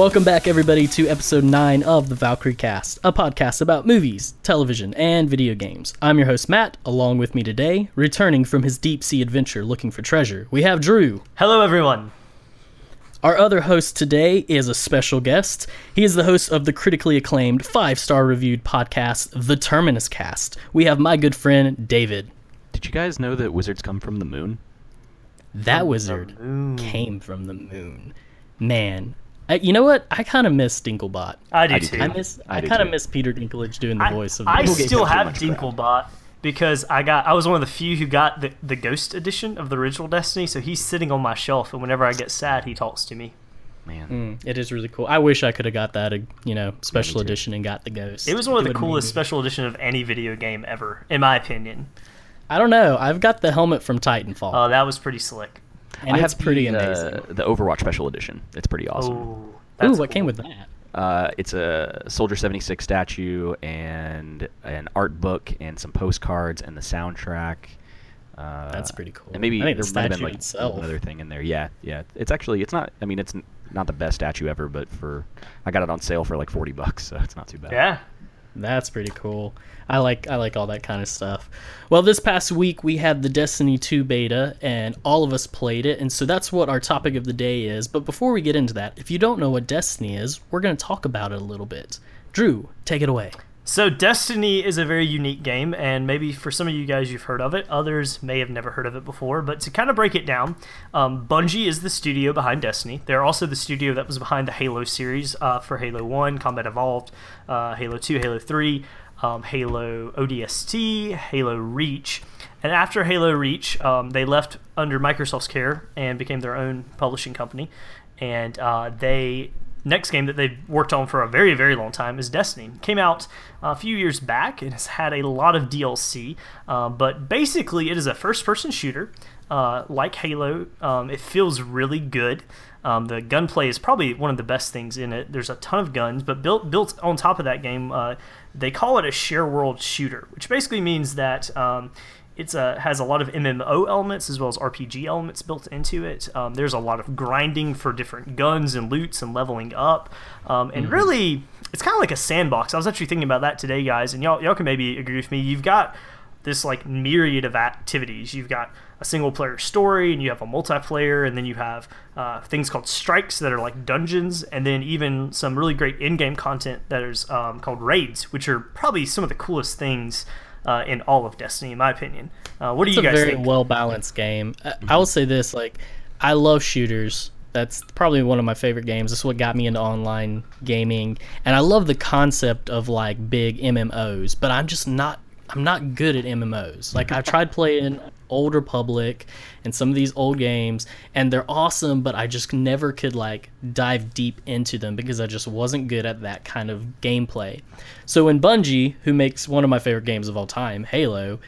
Welcome back, everybody, to episode 9 of the Valkyrie Cast, a podcast about movies, television, and video games. I'm your host, Matt. Along with me today, returning from his deep sea adventure looking for treasure, we have Drew. Hello, everyone. Our other host today is a special guest. He is the host of the critically acclaimed five star reviewed podcast, The Terminus Cast. We have my good friend, David. Did you guys know that wizards come from the moon? That wizard came from the moon. Man, I, you know what? I kind of miss Dinklebot. I do I do too. too. I miss. I, I kind of miss Peter Dinklage doing the I, voice of the I People still have much crap. Dinklebot because I got I was one of the few who got the, the Ghost edition of the original Destiny, so he's sitting on my shelf, and whenever I get sad, he talks to me. Man, Mm, it is really cool. I wish I could have got that, uh, you know, special too. edition and got the ghost. It was one of It the coolest special edition of any video game ever, in my opinion. I don't know. I've got the helmet from Titanfall, Oh, that was pretty slick. And I it's have pretty the, amazing. Uh, the Overwatch special edition. It's pretty awesome. Oh, Ooh, that's what came with that? Uh, it's a Soldier 76 statue and an art book and some postcards and the soundtrack. Uh, That's pretty cool. And maybe I think there the might have been like itself. one other thing in there. Yeah, yeah. It's actually it's not. I mean, it's not the best statue ever, but for I got it on sale for like 40 bucks, so it's not too bad. Yeah. That's pretty cool. I like I like all that kind of stuff. Well, this past week we had the Destiny 2 beta and all of us played it, and so that's what our topic of the day is. But before we get into that, if you don't know what Destiny is, we're going to talk about it a little bit. Drew, take it away. So Destiny is a very unique game, and maybe for some of you guys you've heard of it. Others may have never heard of it before. But to kind of break it down, um, Bungie is the studio behind Destiny. They're also the studio that was behind the Halo series uh, for Halo One, Combat Evolved, uh, Halo Two, Halo Three, um, Halo ODST, Halo Reach. And after Halo Reach, um, they left under Microsoft's care and became their own publishing company. And uh, they next game that they've worked on for a very very long time is destiny came out a few years back and has had a lot of dlc uh, but basically it is a first person shooter uh, like halo um, it feels really good um, the gunplay is probably one of the best things in it there's a ton of guns but built built on top of that game uh, they call it a share world shooter which basically means that um, it's a, has a lot of MMO elements as well as RPG elements built into it. Um, there's a lot of grinding for different guns and loots and leveling up, um, and really, it's kind of like a sandbox. I was actually thinking about that today, guys, and y'all y'all can maybe agree with me. You've got this like myriad of activities. You've got a single player story, and you have a multiplayer, and then you have uh, things called strikes that are like dungeons, and then even some really great in-game content that is um, called raids, which are probably some of the coolest things uh, in all of Destiny, in my opinion. Uh, what do It's you a guys very think? well balanced game. I, I will say this: like, I love shooters. That's probably one of my favorite games. This is what got me into online gaming, and I love the concept of like big MMOs. But I'm just not. I'm not good at MMOs. Like I've tried playing Old Republic and some of these old games, and they're awesome. But I just never could like dive deep into them because I just wasn't good at that kind of gameplay. So when Bungie, who makes one of my favorite games of all time, Halo,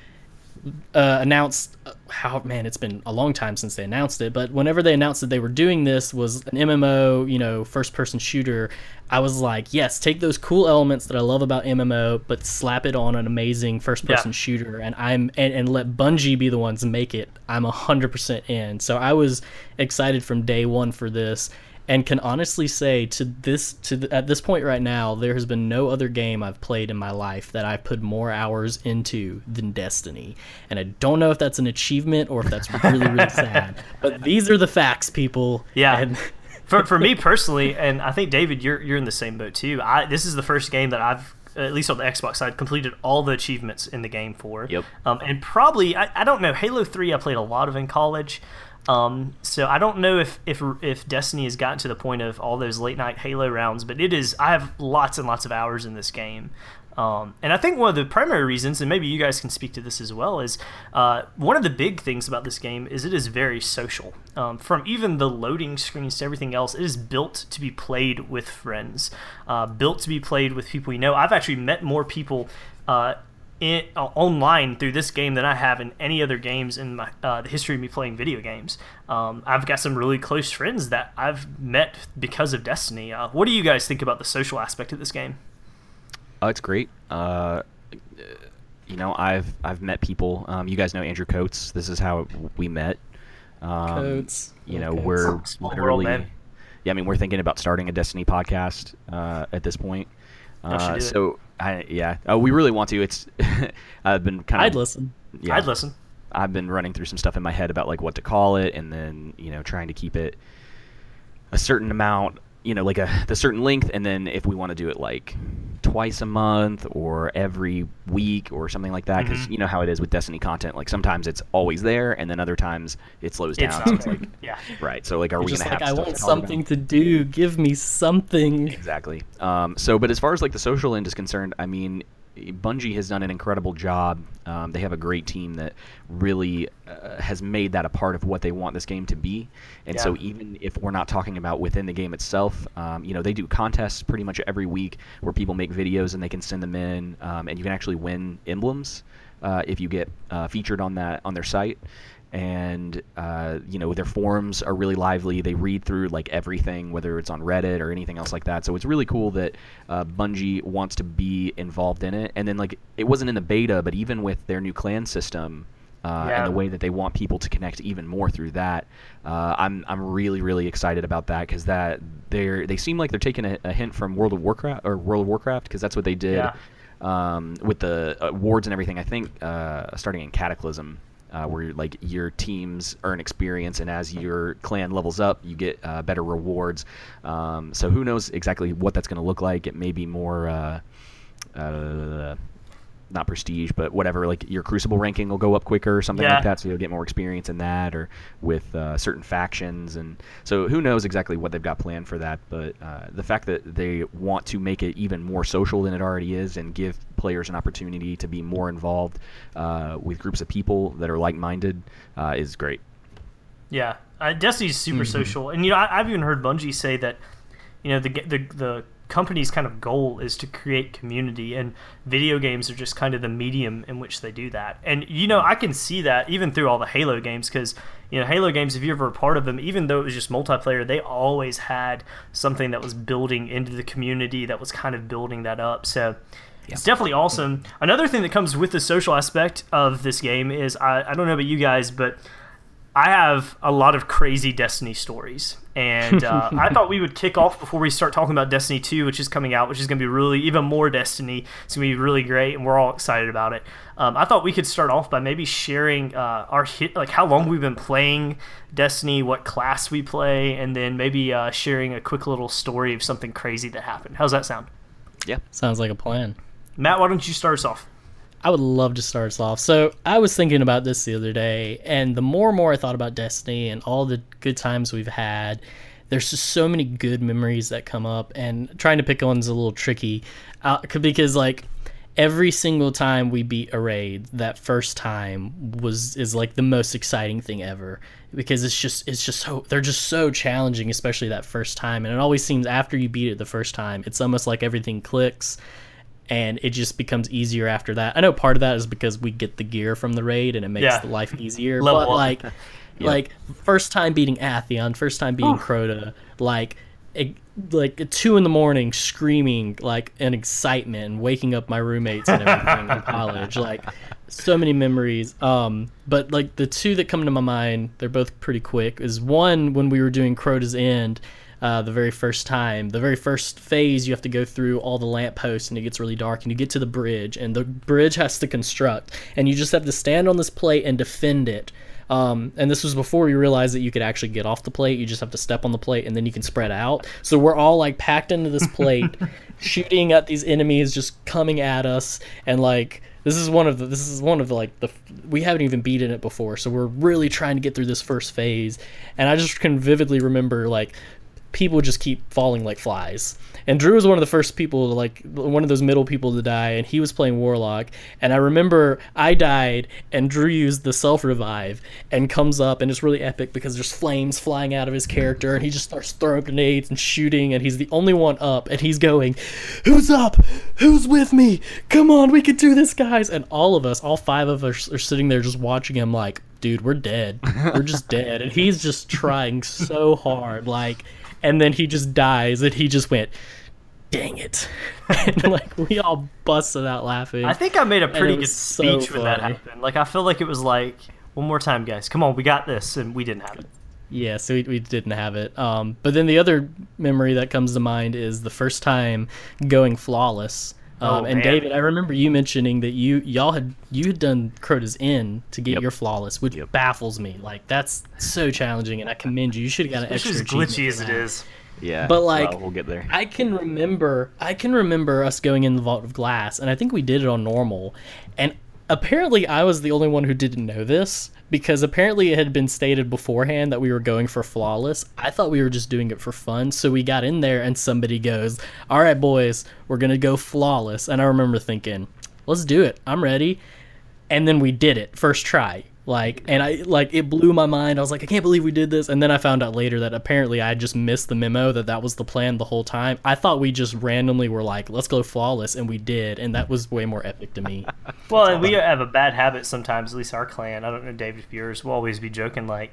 uh, announced uh, how man it's been a long time since they announced it but whenever they announced that they were doing this was an mmo you know first person shooter i was like yes take those cool elements that i love about mmo but slap it on an amazing first person Yeah. shooter and i'm and, and let bungie be the ones make it i'm 100% in so i was excited from day one for this and can honestly say to this to the, at this point right now there has been no other game I've played in my life that I've put more hours into than Destiny and I don't know if that's an achievement or if that's really really sad but these are the facts people Yeah. and for, for me personally, and I think David, you're you're in the same boat too. I this is the first game that I've at least on the Xbox side completed all the achievements in the game for. Yep. Um, and probably I, I don't know Halo Three. I played a lot of in college. Um, so I don't know if, if if Destiny has gotten to the point of all those late night Halo rounds, but it is. I have lots and lots of hours in this game. Um, and I think one of the primary reasons, and maybe you guys can speak to this as well, is uh, one of the big things about this game is it is very social. Um, from even the loading screens to everything else, it is built to be played with friends, uh, built to be played with people you know. I've actually met more people uh, in, uh, online through this game than I have in any other games in my uh, the history of me playing video games. Um, I've got some really close friends that I've met because of Destiny. Uh, what do you guys think about the social aspect of this game? Oh, it's great. Uh, you know, I've I've met people. Um, you guys know Andrew Coates. This is how we met. Um, Coates. You know, Okay. we're Small literally, man. yeah, I mean, we're thinking about starting a Destiny podcast uh, at this point. Y'all Uh, do it. So I, yeah, uh, we really want to. It's I've been kind of I'd listen. Yeah, I'd listen. I've been running through some stuff in my head about like what to call it, and then you know trying to keep it a certain amount, you know, like a the certain length, and then if we want to do it like twice a month or every week or something like that, because Mhm. you know how it is with Destiny content. Like sometimes it's always there, and then other times it slows It's down. so it's like Yeah. right. So like, are we gonna like have I want to something to do. Give me something. Exactly. Um, so, but as far as like the social end is concerned, I mean, Bungie has done an incredible job. Um, they have a great team that really uh, has made that a part of what they want this game to be. And so, even if we're not talking about within the game itself, um, you know, they do contests pretty much every week where people make videos and they can send them in, um, and you can actually win emblems uh, if you get uh, featured on that on their site and uh, you know their forums are really lively. They read through like everything, whether it's on Reddit or anything else like that. So it's really cool that uh, Bungie wants to be involved in it. And then like it wasn't in the beta, but even with their new clan system. Uh, Yeah. And the way that they want people to connect even more through that, uh, I'm I'm really really excited about that because that they they seem like they're taking a, a hint from World of Warcraft or World of Warcraft because that's what they did Yeah. um, with the awards and everything. I think uh, starting in Cataclysm, uh, where like your teams earn experience, and as your clan levels up, you get uh, better rewards. Um, so who knows exactly what that's going to look like? It may be more. Uh, uh, not prestige, but whatever. Like your crucible ranking will go up quicker or something Yeah. like that, so you'll get more experience in that, or with uh, certain factions. And so, who knows exactly what they've got planned for that? But uh, the fact that they want to make it even more social than it already is, and give players an opportunity to be more involved uh, with groups of people that are like-minded, uh, is great. Yeah, uh, Destiny's super Mm-hmm. social, and you know I, I've even heard Bungie say that, you know, the the the company's kind of goal is to create community, and video games are just kind of the medium in which they do that. And you know I can see that even through all the Halo games because you know Halo games, if you're ever a part of them, even though it was just multiplayer, they always had something that was building into the community that was kind of building that up. So. It's definitely awesome. Another thing that comes with the social aspect of this game is I, I don't know about you guys, but I have a lot of crazy Destiny stories, and uh, I thought we would kick off before we start talking about Destiny 2, which is coming out, which is going to be really even more Destiny. It's going to be really great, and we're all excited about it. Um, I thought we could start off by maybe sharing uh, our hit, like how long we've been playing Destiny, what class we play, and then maybe uh, sharing a quick little story of something crazy that happened. How's that sound, Yeah. Sounds like a plan. Matt? Why don't you start us off? I would love to start us off. So I was thinking about this the other day, and the more and more I thought about Destiny and all the good times we've had, there's just so many good memories that come up, and trying to pick one's a little tricky, uh, because like every single time we beat a raid, that first time was is like the most exciting thing ever because it's just it's just so they're just so challenging, especially that first time, and it always seems after you beat it the first time, it's almost like everything clicks and it just becomes easier after that. I know part of that is because we get the gear from the raid and it makes Yeah. the life easier. Level but up. like, like first time beating Atheon, first time beating Crota, like, it, like at two in the morning, screaming like an excitement, and waking up my roommates and everything in college, like. So many memories. Um, but like the two that come to my mind, they're both pretty quick. Is one when we were doing Crota's End, uh, the very first time. The very first phase, you have to go through all the lampposts and it gets really dark, and you get to the bridge, and the bridge has to construct, and you just have to stand on this plate and defend it. Um, and this was before you realized that you could actually get off the plate. You just have to step on the plate and then you can spread out. So we're all like packed into this plate, shooting at these enemies just coming at us, and like this is one of the this is one of the like the we haven't even beaten it before, so we're really trying to get through this first phase. And I just can vividly remember like people just keep falling like flies. And Drew was one of the first people, to, like one of those middle people to die, and he was playing Warlock. And I remember I died, and Drew used the self revive and comes up, and it's really epic because there's flames flying out of his character, and he just starts throwing grenades and shooting, and he's the only one up, and he's going, "Who's up? Who's with me? Come on, we can do this, guys!" And all of us, all five of us, are sitting there just watching him, like, "Dude, we're dead. We're just dead," and he's just trying so hard, like and then he just dies and he just went dang it and like we all busted out laughing I think I made a pretty good was so speech when that happened. Like I feel like it was like, one more time, guys, come on, we got this, and we didn't have it. Yeah, so we, we didn't have it. Um, but then the other memory that comes to mind is the first time going flawless. Um, Oh, and man. David, I remember you mentioning that you y'all had you had done Crota's End to get Yep. your flawless, which Yep. baffles me. Like that's so challenging, and I commend you. You should have got an It's extra as glitchy as for it that. is. Yeah. But, like, well, we'll get there. I can remember I can remember us going in the vault of glass and I think we did it on normal. And apparently I was the only one who didn't know this because apparently it had been stated beforehand that we were going for flawless. I thought we were just doing it for fun. So we got in there and somebody goes, "All right boys, we're going to go flawless." And I remember thinking, "Let's do it. I'm ready." And then we did it first try. Like and I like it blew my mind. I was like, I can't believe we did this. And then I found out later that apparently I just missed the memo that that was the plan the whole time. I thought we just randomly were like, let's go flawless, and we did, and that was way more epic to me. Well, and we have a bad habit sometimes, at least our clan. I don't know, David, if yours will always be joking like,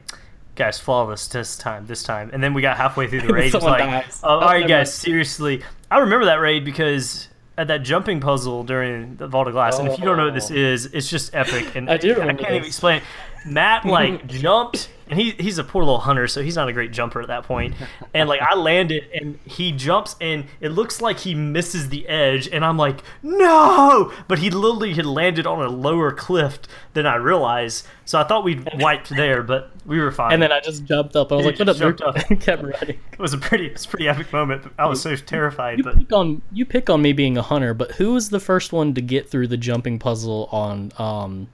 guys, flawless this time, this time. And then we got halfway through the raid. It's Someone like, dies. oh, all right, guys, seriously. I remember that raid because at that jumping puzzle during the Vault of Glass, and if you don't know what this Oh. is, it's just epic. And I do I can't even explain. it. Matt like jumped, and he he's a poor little hunter, so he's not a great jumper at that point. And like I landed, and he jumps, and it looks like he misses the edge, and I'm like, no! But he literally had landed on a lower cliff than I realized. So I thought we'd wiped there, but we were fine. And then I just jumped up. I was like, "What up?" jumped up. and kept running. it was a pretty it's a pretty epic moment. I was so terrified, You but pick on you pick on me being a hunter, but who was the first one to get through the jumping puzzle on um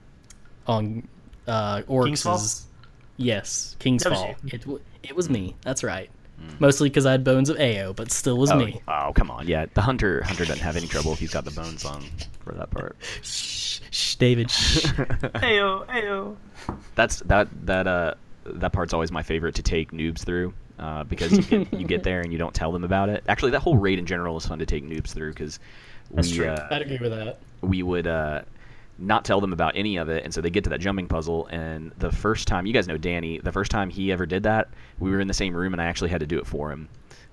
on uh Oryx? Yes, King's That Fall. you. It w- it was me. That's right. Mostly because I had bones of Eao, but still was oh, me. oh, come on. Yeah, the hunter hunter doesn't have any trouble if he's got the bones on for that part. Shh, shh, David. Shh. ayo ayo. That's that that uh that part's always my favorite to take noobs through. Uh, because you get, you get there and you don't tell them about it. Actually, that whole raid in general is fun to take noobs through because we That's true. uh, I'd agree with that. we would uh, not tell them about any of it, and so they get to that jumping puzzle. And the first time, you guys know Danny, the first time he ever did that, we were in the same room, and I actually had to do it for him.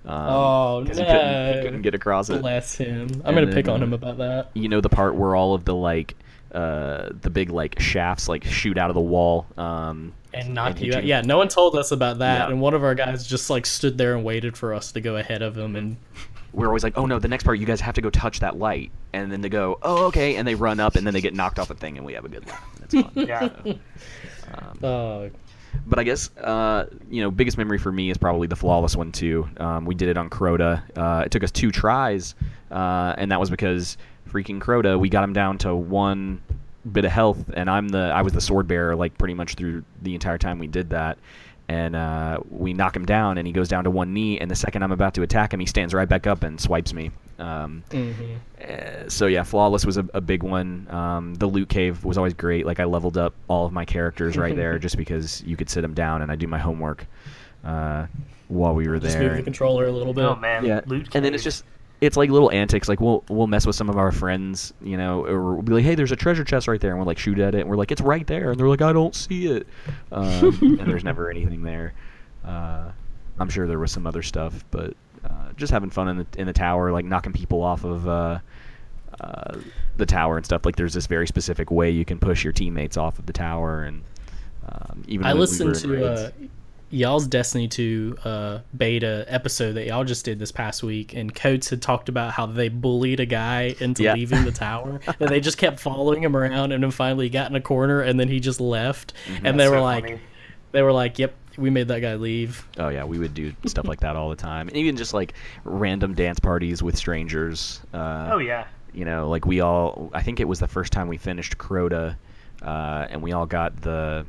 Um, Oh, 'cause he couldn't, he no. couldn't get across it. Bless him. I'm gonna then, pick on him about that. You know the part where all of the like uh, the big like shafts like shoot out of the wall. Um, And knock and you out. Yeah, no one told us about that, Yeah. and one of our guys just like stood there and waited for us to go ahead of him, and we're always like, oh no, the next part you guys have to go touch that light, and then they go, oh okay, and they run up, and then they get knocked off a thing, and we have a good laugh. That's fun. Yeah. Um, oh, but I guess uh, you know, biggest memory for me is probably the flawless one too. Um, we did it on Crota. Uh, it took us two tries, uh, and that was because freaking Crota, we got him down to one bit of health, and I'm the I was the sword bearer like pretty much through the entire time we did that. And uh, we knock him down, and he goes down to one knee. And the second I'm about to attack him, he stands right back up and swipes me. Um, mhm. uh, so yeah, flawless was a, a big one. Um, the loot cave was always great. Like I leveled up all of my characters right there just because you could sit them down and I do my homework uh, while we were just there. move the controller a little bit. Oh man. yeah, Loot and then it's just it's like little antics. Like we'll we'll mess with some of our friends, you know, or we'll be like, hey, there's a treasure chest right there, and we'll like shoot at it, and we're like, it's right there, and they're like, I don't see it, um, and there's never anything there. Uh, I'm sure there was some other stuff, but uh, just having fun in the in the tower, like knocking people off of uh, uh, the tower and stuff. Like there's this very specific way you can push your teammates off of the tower, and um, even I when we listened to raids- uh, y'all's Destiny 2 uh, beta episode that y'all just did this past week, and Coates had talked about how they bullied a guy into Yeah. leaving the tower, and they just kept following him around, and then finally got in a corner, and then he just left, Mm-hmm. and they were so like, funny. they were like, "Yep, we made that guy leave." Oh yeah, we would do stuff like that all the time, and even just like random dance parties with strangers. Uh, Oh yeah. You know, like we all. I think it was the first time we finished Crota, uh, and we all got the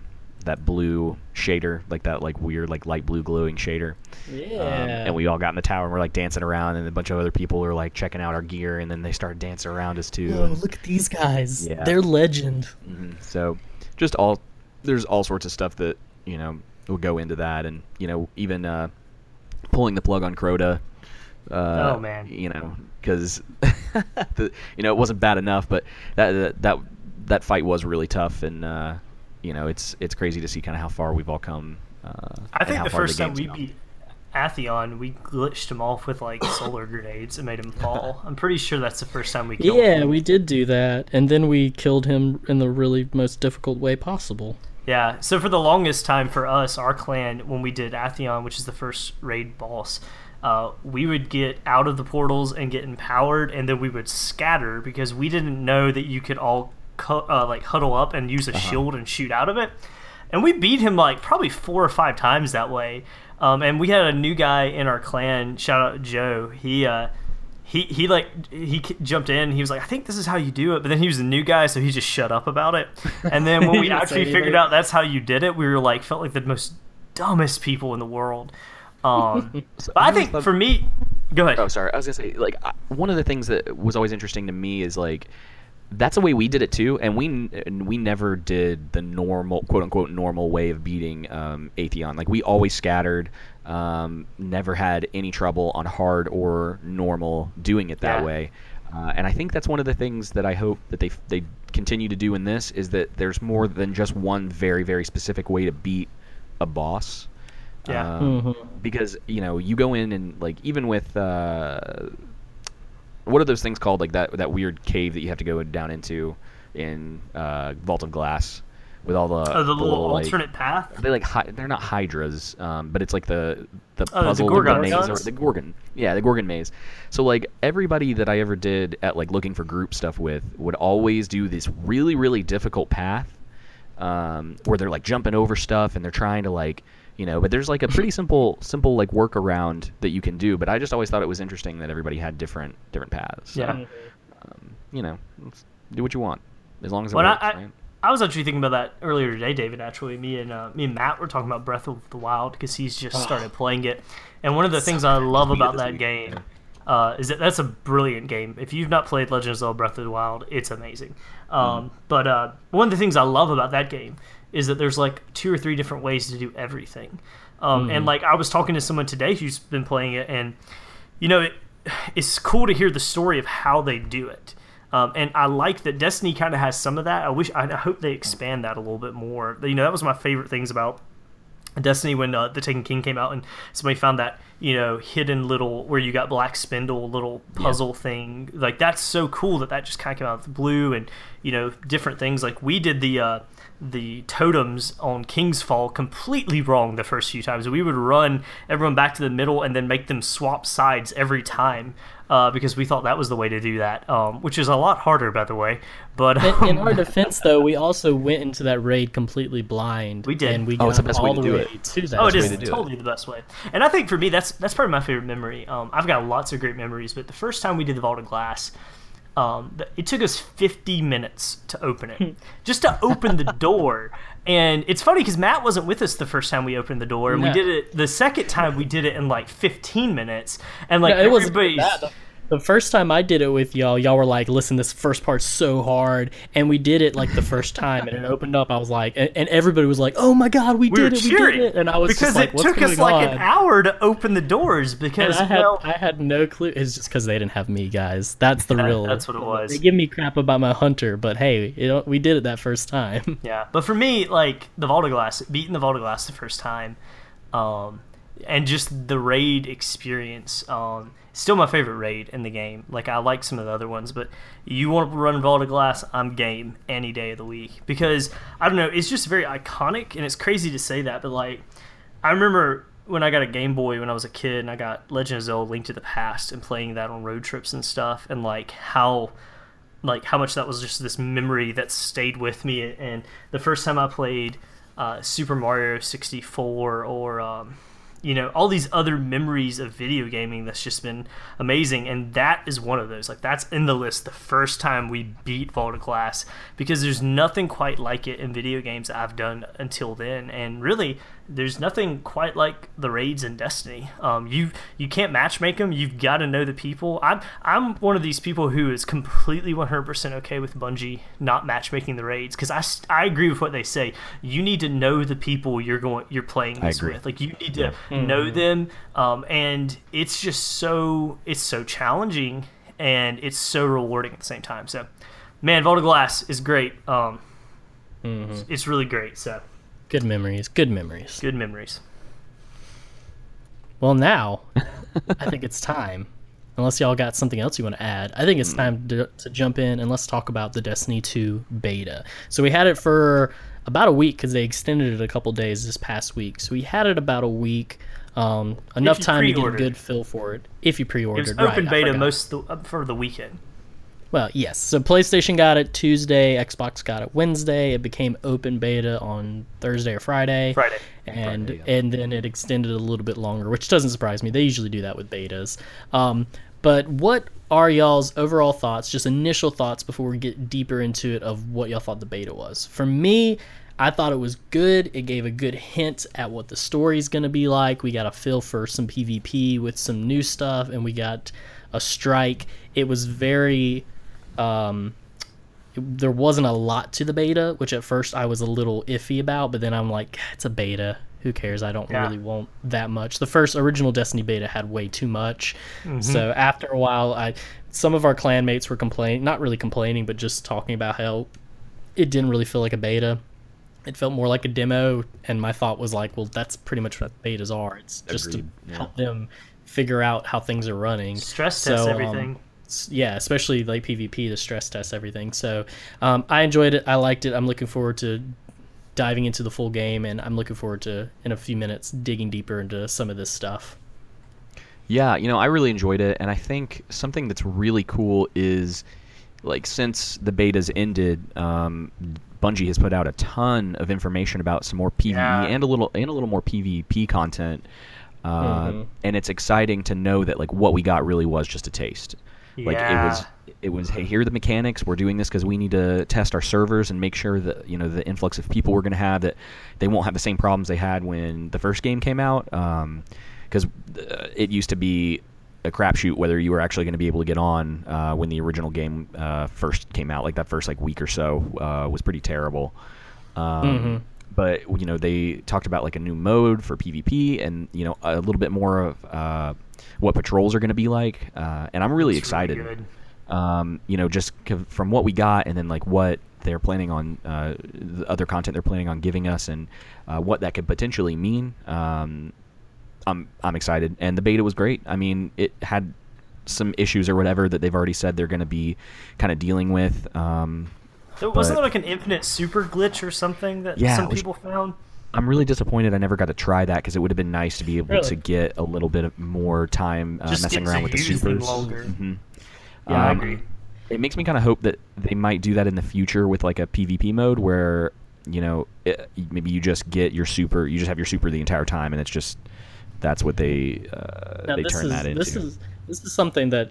that blue shader, like that like weird like light blue glowing shader. Yeah, Um, and we all got in the tower and we're like dancing around, and a bunch of other people were like checking out our gear, and then they started dancing around us too. Whoa, and- look at these guys. Yeah. They're legend. Mhm. So, just all there's all sorts of stuff that you know will go into that, and you know even uh, pulling the plug on Crota. Uh, Oh, man. You know because you know it wasn't bad enough, but that that that, that fight was really tough, and uh, you know it's it's crazy to see kind of how far we've all come. Uh, I and think the far first time we come. beat Atheon, we glitched him off with like solar grenades and made him fall. I'm pretty sure that's the first time we killed Yeah, him. we did do that, and then we killed him in the really most difficult way possible. Yeah. So for the longest time for us, our clan, when we did Atheon, which is the first raid boss, uh, we would get out of the portals and get empowered, and then we would scatter because we didn't know that you could all cu- uh, like huddle up and use a shield and shoot out of it. And we beat him like probably four or five times that way. Um, and we had a new guy in our clan. Shout out Joe. He uh, he he like he jumped in. He was like, I think this is how you do it. But then he was a new guy, so he just shut up about it. And then when we actually figured out that's how you did it, we were like felt like the most dumbest people in the world. Um, So but I think loved- for me, go ahead. Oh, sorry. I was gonna say, like, I- one of the things that was always interesting to me is like, that's the way we did it too, and we n- we never did the normal, quote unquote, normal way of beating um, Atheon. Like, we always scattered, um, never had any trouble on hard or normal doing it that Yeah. way. Uh, and I think that's one of the things that I hope that they they continue to do in this is that there's more than just one very very specific way to beat a boss. Yeah. Um, Mhm. because you know you go in and like even with uh, what are those things called like that that weird cave that you have to go down into in uh, Vault of Glass with all the Oh, the little like, alternate path. they like hy- they're not hydras, um, but it's like the the Oh, the puzzle Gorgon maze or the Gorgon. Yeah, the Gorgon maze. So like everybody that I ever did at like looking for group stuff with would always do this really really difficult path um, where they're like jumping over stuff and they're trying to like you know but there's like a pretty simple simple like workaround that you can do but i just always thought it was interesting that everybody had different different paths So, Yeah. um, you know do what you want as long as it Well, I- works I- right? I was actually thinking about that earlier today, David. Actually, me and uh, me and Matt were talking about Breath of the Wild because he's just started playing it, and one of the things I love about that week, game uh, is that that's a brilliant game. If you've not played Legend of Zelda: Breath of the Wild, it's amazing. Mm-hmm. Um, But uh, one of the things I love about that game is that there's like two or three different ways to do everything. Um, Mm-hmm. And like I was talking to someone today who's been playing it, and you know, it, it's cool to hear the story of how they do it. Um, and I like that Destiny kind of has some of that. I wish, I hope they expand that a little bit more. You know, that was my favorite things about Destiny when uh, the Taken King came out, and somebody found that you know hidden little where you got Black Spindle little puzzle thing. Like that's so cool that that just kind of came out of the blue, and you know different things. Like we did the uh, the totems on King's Fall completely wrong the first few times. We would run everyone back to the middle and then make them swap sides every time uh, because we thought that was the way to do that, um, which is a lot harder, by the way. But In, in um, our defense, though, we also went into that raid completely blind. We did. and we Oh, got it's the best way all to the do way it. to that. Oh, it is to do it. totally the best way. And I think for me, that's that's probably my favorite memory. Um, I've got lots of great memories, but the first time we did the Vault of Glass, um, it took us 50 minutes to open it, just to open the door. And it's funny because Matt wasn't with us the first time we opened the door, and we did it the second time we did it in like 15 minutes. And like No, it everybody's that. The- first time I did it with y'all, y'all were like, "Listen, this first part's so hard," and we did it like the first time, and it opened up. I was like, and, and everybody was like, "Oh my god, we, we did it, we did it!" And I was because just like, it "What's took us like on?" an hour to open the doors because I had well, I had no clue. It's just because they didn't have me, guys. That's the real. that's what it was. They give me crap about my hunter, but hey, you know, we did it that first time. Yeah, but for me, like the Vault of Glass, beating the Vault of Glass the first time, um, and just the raid experience, um, still my favorite raid in the game. Like I like some of the other ones, but you want to run Vault of Glass, I'm game any day of the week because I don't know, it's just very iconic, and it's crazy to say that, but like I remember when I got a Game Boy when I was a kid, and I got Legend of Zelda: Link to the Past, and playing that on road trips and stuff, and like how like how much that was just this memory that stayed with me. And the first time I played uh, Super Mario 64 or um, you know all these other memories of video gaming that's just been amazing. And that is one of those. Like that's in the list the first time we beat of Glass because there's nothing quite like it in video games I've done until then. And really there's nothing quite like the raids in Destiny. Um, you you can't matchmake them you've got to know the people. I'm I'm one of these people who is completely 100% okay with Bungie not matchmaking the raids because I, I agree with what they say. You need to know the people you're going you're playing this with. Like you need to know them. Um, and it's just so it's so challenging and it's so rewarding at the same time. So man Vault of Glass is great. Um, it's, it's really great. So good memories. Good memories. good memories Well, now I think it's time. Unless y'all got something else you want to add, I think it's time to, to jump in and let's talk about the Destiny 2 beta. So we had it for about a week because they extended it a couple days this past week. So we had it about a week, um, enough you time to get a good feel for it. If you pre-ordered, it was open I beta most the, uh, for the weekend. Well, yes. So PlayStation got it Tuesday, Xbox got it Wednesday. It became open beta on Thursday or Friday. Friday. And Friday, yeah. and then it extended a little bit longer, which doesn't surprise me. They usually do that with betas. Um, but what are y'all's overall thoughts, just initial thoughts before we get deeper into it of what y'all thought the beta was? For me, I thought it was good. It gave a good hint at what the story's going to be like. We got a feel for some PvP with some new stuff, and we got a strike. It was very um, there wasn't a lot to the beta, which at first I was a little iffy about, but then I'm like, it's a beta. Who cares? I don't Yeah. really want that much. The first original Destiny beta had way too much. So after a while, I some of our clan mates were complaining, not really complaining, but just talking about how it didn't really feel like a beta. It felt more like a demo, and my thought was like, well, that's pretty much what betas are. It's just Agreed, to yeah. help them figure out how things are running Stress test So, um, everything. s- yeah, especially like PvP to stress test everything. So um, I enjoyed it. I liked it. I'm looking forward to diving into the full game, and I'm looking forward to in a few minutes digging deeper into some of this stuff. Yeah, you know, I really enjoyed it, and I think something that's really cool is, like, since the betas ended, um, Bungie has put out a ton of information about some more PVE Yeah. and a little and a little more PvP content, uh, Mhm. and it's exciting to know that like what we got really was just a taste. Like it was, it was. Hey, here are the mechanics. We're doing this because we need to test our servers and make sure that you know the influx of people we're going to have that they won't have the same problems they had when the first game came out. Because uh, it used to be a crapshoot whether you were actually going to be able to get on uh, when the original game uh, first came out. Like that first like week or so uh, was pretty terrible. Um, Mhm. But you know they talked about like a new mode for PvP and you know a little bit more of uh, what patrols are going to be like. Uh, and I'm really really excited good. um, you know, just c- from what we got, and then like what they're planning on, uh, the other content they're planning on giving us, and uh, what that could potentially mean. Um, I'm I'm excited, and the beta was great. I mean, it had some issues or whatever that they've already said they're going to be kind of dealing with. Um, So wasn't there like an infinite super glitch or something that Yeah, some was- people found? I'm really disappointed I never got to try that because it would have been nice to be able Really? to get a little bit of more time uh, messing around with the supers. Mhm. Yeah, I Um, agree. it makes me kind of hope that they might do that in the future with like a PvP mode where you know it, maybe you just get your super, you just have your super the entire time, and it's just that's what they uh, Now, they turn is that into. this is this is something that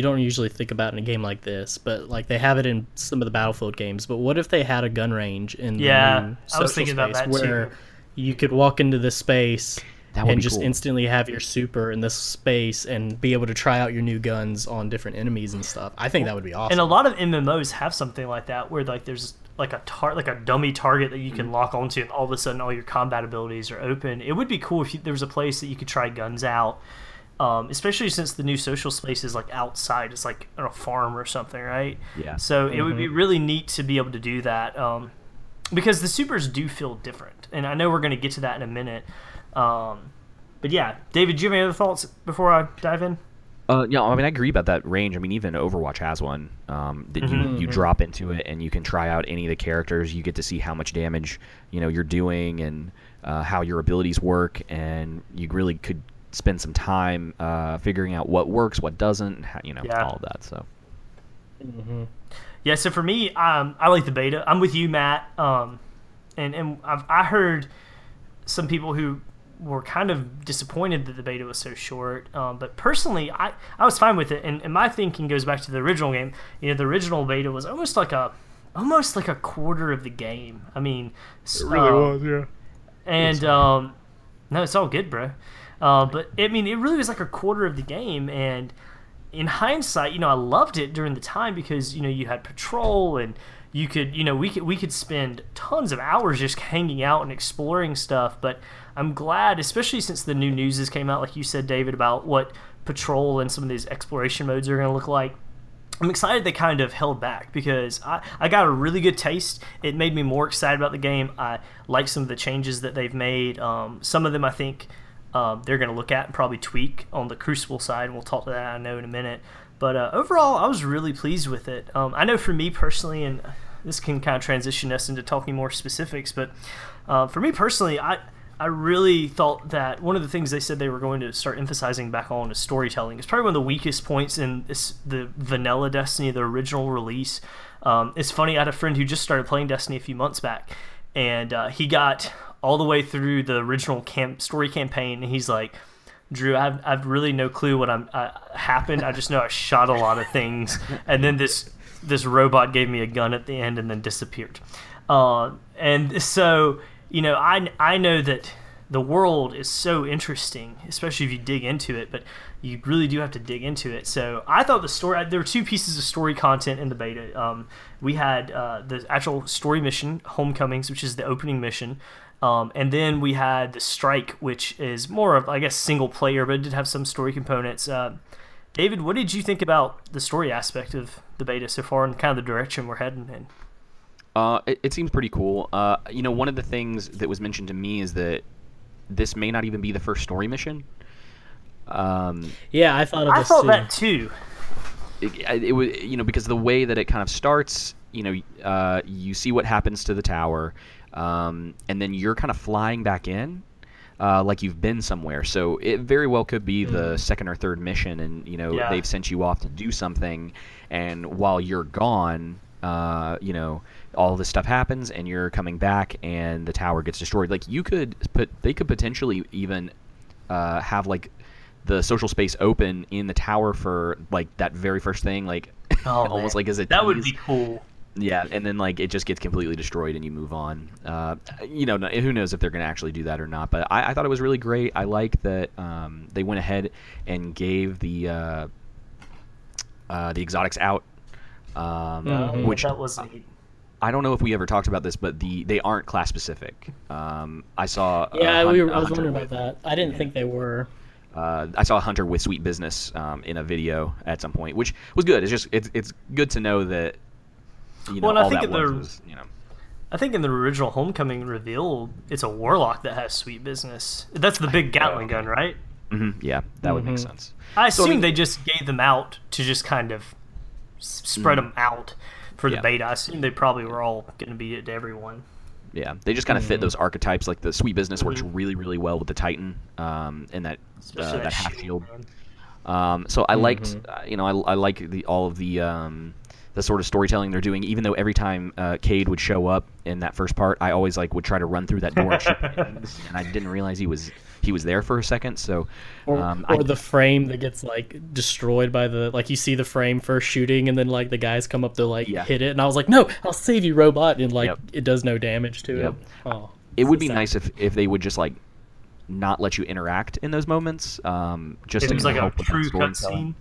you don't usually think about in a game like this, but like they have it in some of the Battlefield games. But what if they had a gun range in the Yeah, new I was social thinking about space that too. where you could walk into this space and just cool. instantly have your super in this space and be able to try out your new guns on different enemies and stuff. I think that would be awesome. And a lot of MMOs have something like that, where like there's like a tar- like a dummy target that you Mm-hmm. can lock onto, and all of a sudden all your combat abilities are open. It would be cool if you, there was a place that you could try guns out, um, especially since the new social space is like outside. It's like on a farm or something, right? Yeah. So it would be Mm-hmm. really neat to be able to do that, um, because the supers do feel different, and I know we're going to get to that in a minute. Um, but yeah, David, do you have any other thoughts before I dive in? Uh, yeah, I mean, I agree about that range. I mean, even Overwatch has one um, that you, you Mhm. drop into it and you can try out any of the characters. You get to see how much damage you know you're doing and uh, how your abilities work, and you really could spend some time uh, figuring out what works, what doesn't, how, you know, Yeah. all of that. So Mhm. Yeah, so for me, um, I like the beta. I'm with you, Matt. Um, and and I've I heard some people who were kind of disappointed that the beta was so short. Um, but personally, I, I was fine with it. And, and my thinking goes back to the original game. You know, the original beta was almost like a almost like a quarter of the game. I mean, it really was, yeah. and um, no, it's all good, bro. Uh, but I mean, it really was like a quarter of the game, and in hindsight, you know, I loved it during the time because you know you had patrol and you could, you know, we could we could spend tons of hours just hanging out and exploring stuff. But I'm glad, especially since the new news has came out, like you said, David, about what patrol and some of these exploration modes are going to look like. I'm excited they kind of held back because I, I got a really good taste. It made me more excited about the game. I like some of the changes that they've made. Um, some of them I think um, they're going to look at and probably tweak on the Crucible side, we'll talk to that I know in a minute. But uh, overall, I was really pleased with it. Um, I know for me personally, and this can kind of transition us into talking more specifics. But uh, for me personally, I I really thought that one of the things they said they were going to start emphasizing back on is storytelling. It's probably one of the weakest points in this, the vanilla Destiny, the original release. Um, it's funny, I had a friend who just started playing Destiny a few months back, and uh, he got all the way through the original camp story campaign, he's like, Drew, I've, I've really no clue what I'm uh, happened. I just know I shot a lot of things, and then this this robot gave me a gun at the end and then disappeared. Uh, and so you know, I I know that the world is so interesting, especially if you dig into it, but you really do have to dig into it. So I thought the story, there were two pieces of story content in the beta. Um, we had uh, the actual story mission, Homecomings, which is the opening mission. Um, and then we had the Strike, which is more of, I guess, single player, but it did have some story components. Uh, David, what did you think about the story aspect of the beta so far and kind of the direction we're heading in? Uh, it, it, seems pretty cool. Uh, you know, one of the things that was mentioned to me is that this may not even be the first story mission. Um, yeah, I thought of I thought too. that too. It, it, was, you know, because the way that it kind of starts, you know, uh, you see what happens to the tower, um, and then you're kind of flying back in. Uh, like you've been somewhere, so it very well could be mm. the second or third mission, and you know yeah. they've sent you off to do something, and while you're gone, uh, you know, all this stuff happens and you're coming back and the tower gets destroyed. Like you could put, they could potentially even uh, have like the social space open in the tower for like that very first thing, like oh, almost like as a that tease. would be cool. Yeah, and then like it just gets completely destroyed and you move on. Uh, you know, who knows if they're going to actually do that or not? But I, I, thought it was really great. I like that um, they went ahead and gave the uh, uh, the exotics out um, mm-hmm. which that was. I don't know if we ever talked about this, but the they aren't class specific. Um, I saw. Yeah, we were, I was wondering about that. I didn't think they were. Uh, I saw a hunter with sweet business um, in a video at some point, which was good. It's just it's it's good to know that you know well, all I think that was, was, you know. I think in the original Homecoming reveal, it's a warlock that has sweet business. That's the big Gatling gun, right? Mm-hmm. Yeah, that mm-hmm. would make mm-hmm. sense. I assume so, I mean, they just gave them out to just kind of spread mm. them out for the yeah. beta. I assume they probably were all going to be it to everyone. Yeah, they just kind of mm-hmm. fit those archetypes. Like the sweet business mm-hmm. works really, really well with the Titan um, and that uh, that, half shield. Um, so I liked, mm-hmm. uh, you know, I, I like the all of the um, the sort of storytelling they're doing. Even though every time uh, Cayde would show up in that first part, I always like would try to run through that door, and, and I didn't realize he was he was there for a second. So, or, um, or I, the frame that gets like destroyed by the like you see the frame first shooting, and then like the guys come up to like yeah. hit it, and I was like, no, I'll save you, robot, and like yep. it does no damage to yep. it. Oh, it would be sad. nice if if they would just like not let you interact in those moments. Um, just it was like a true cutscene.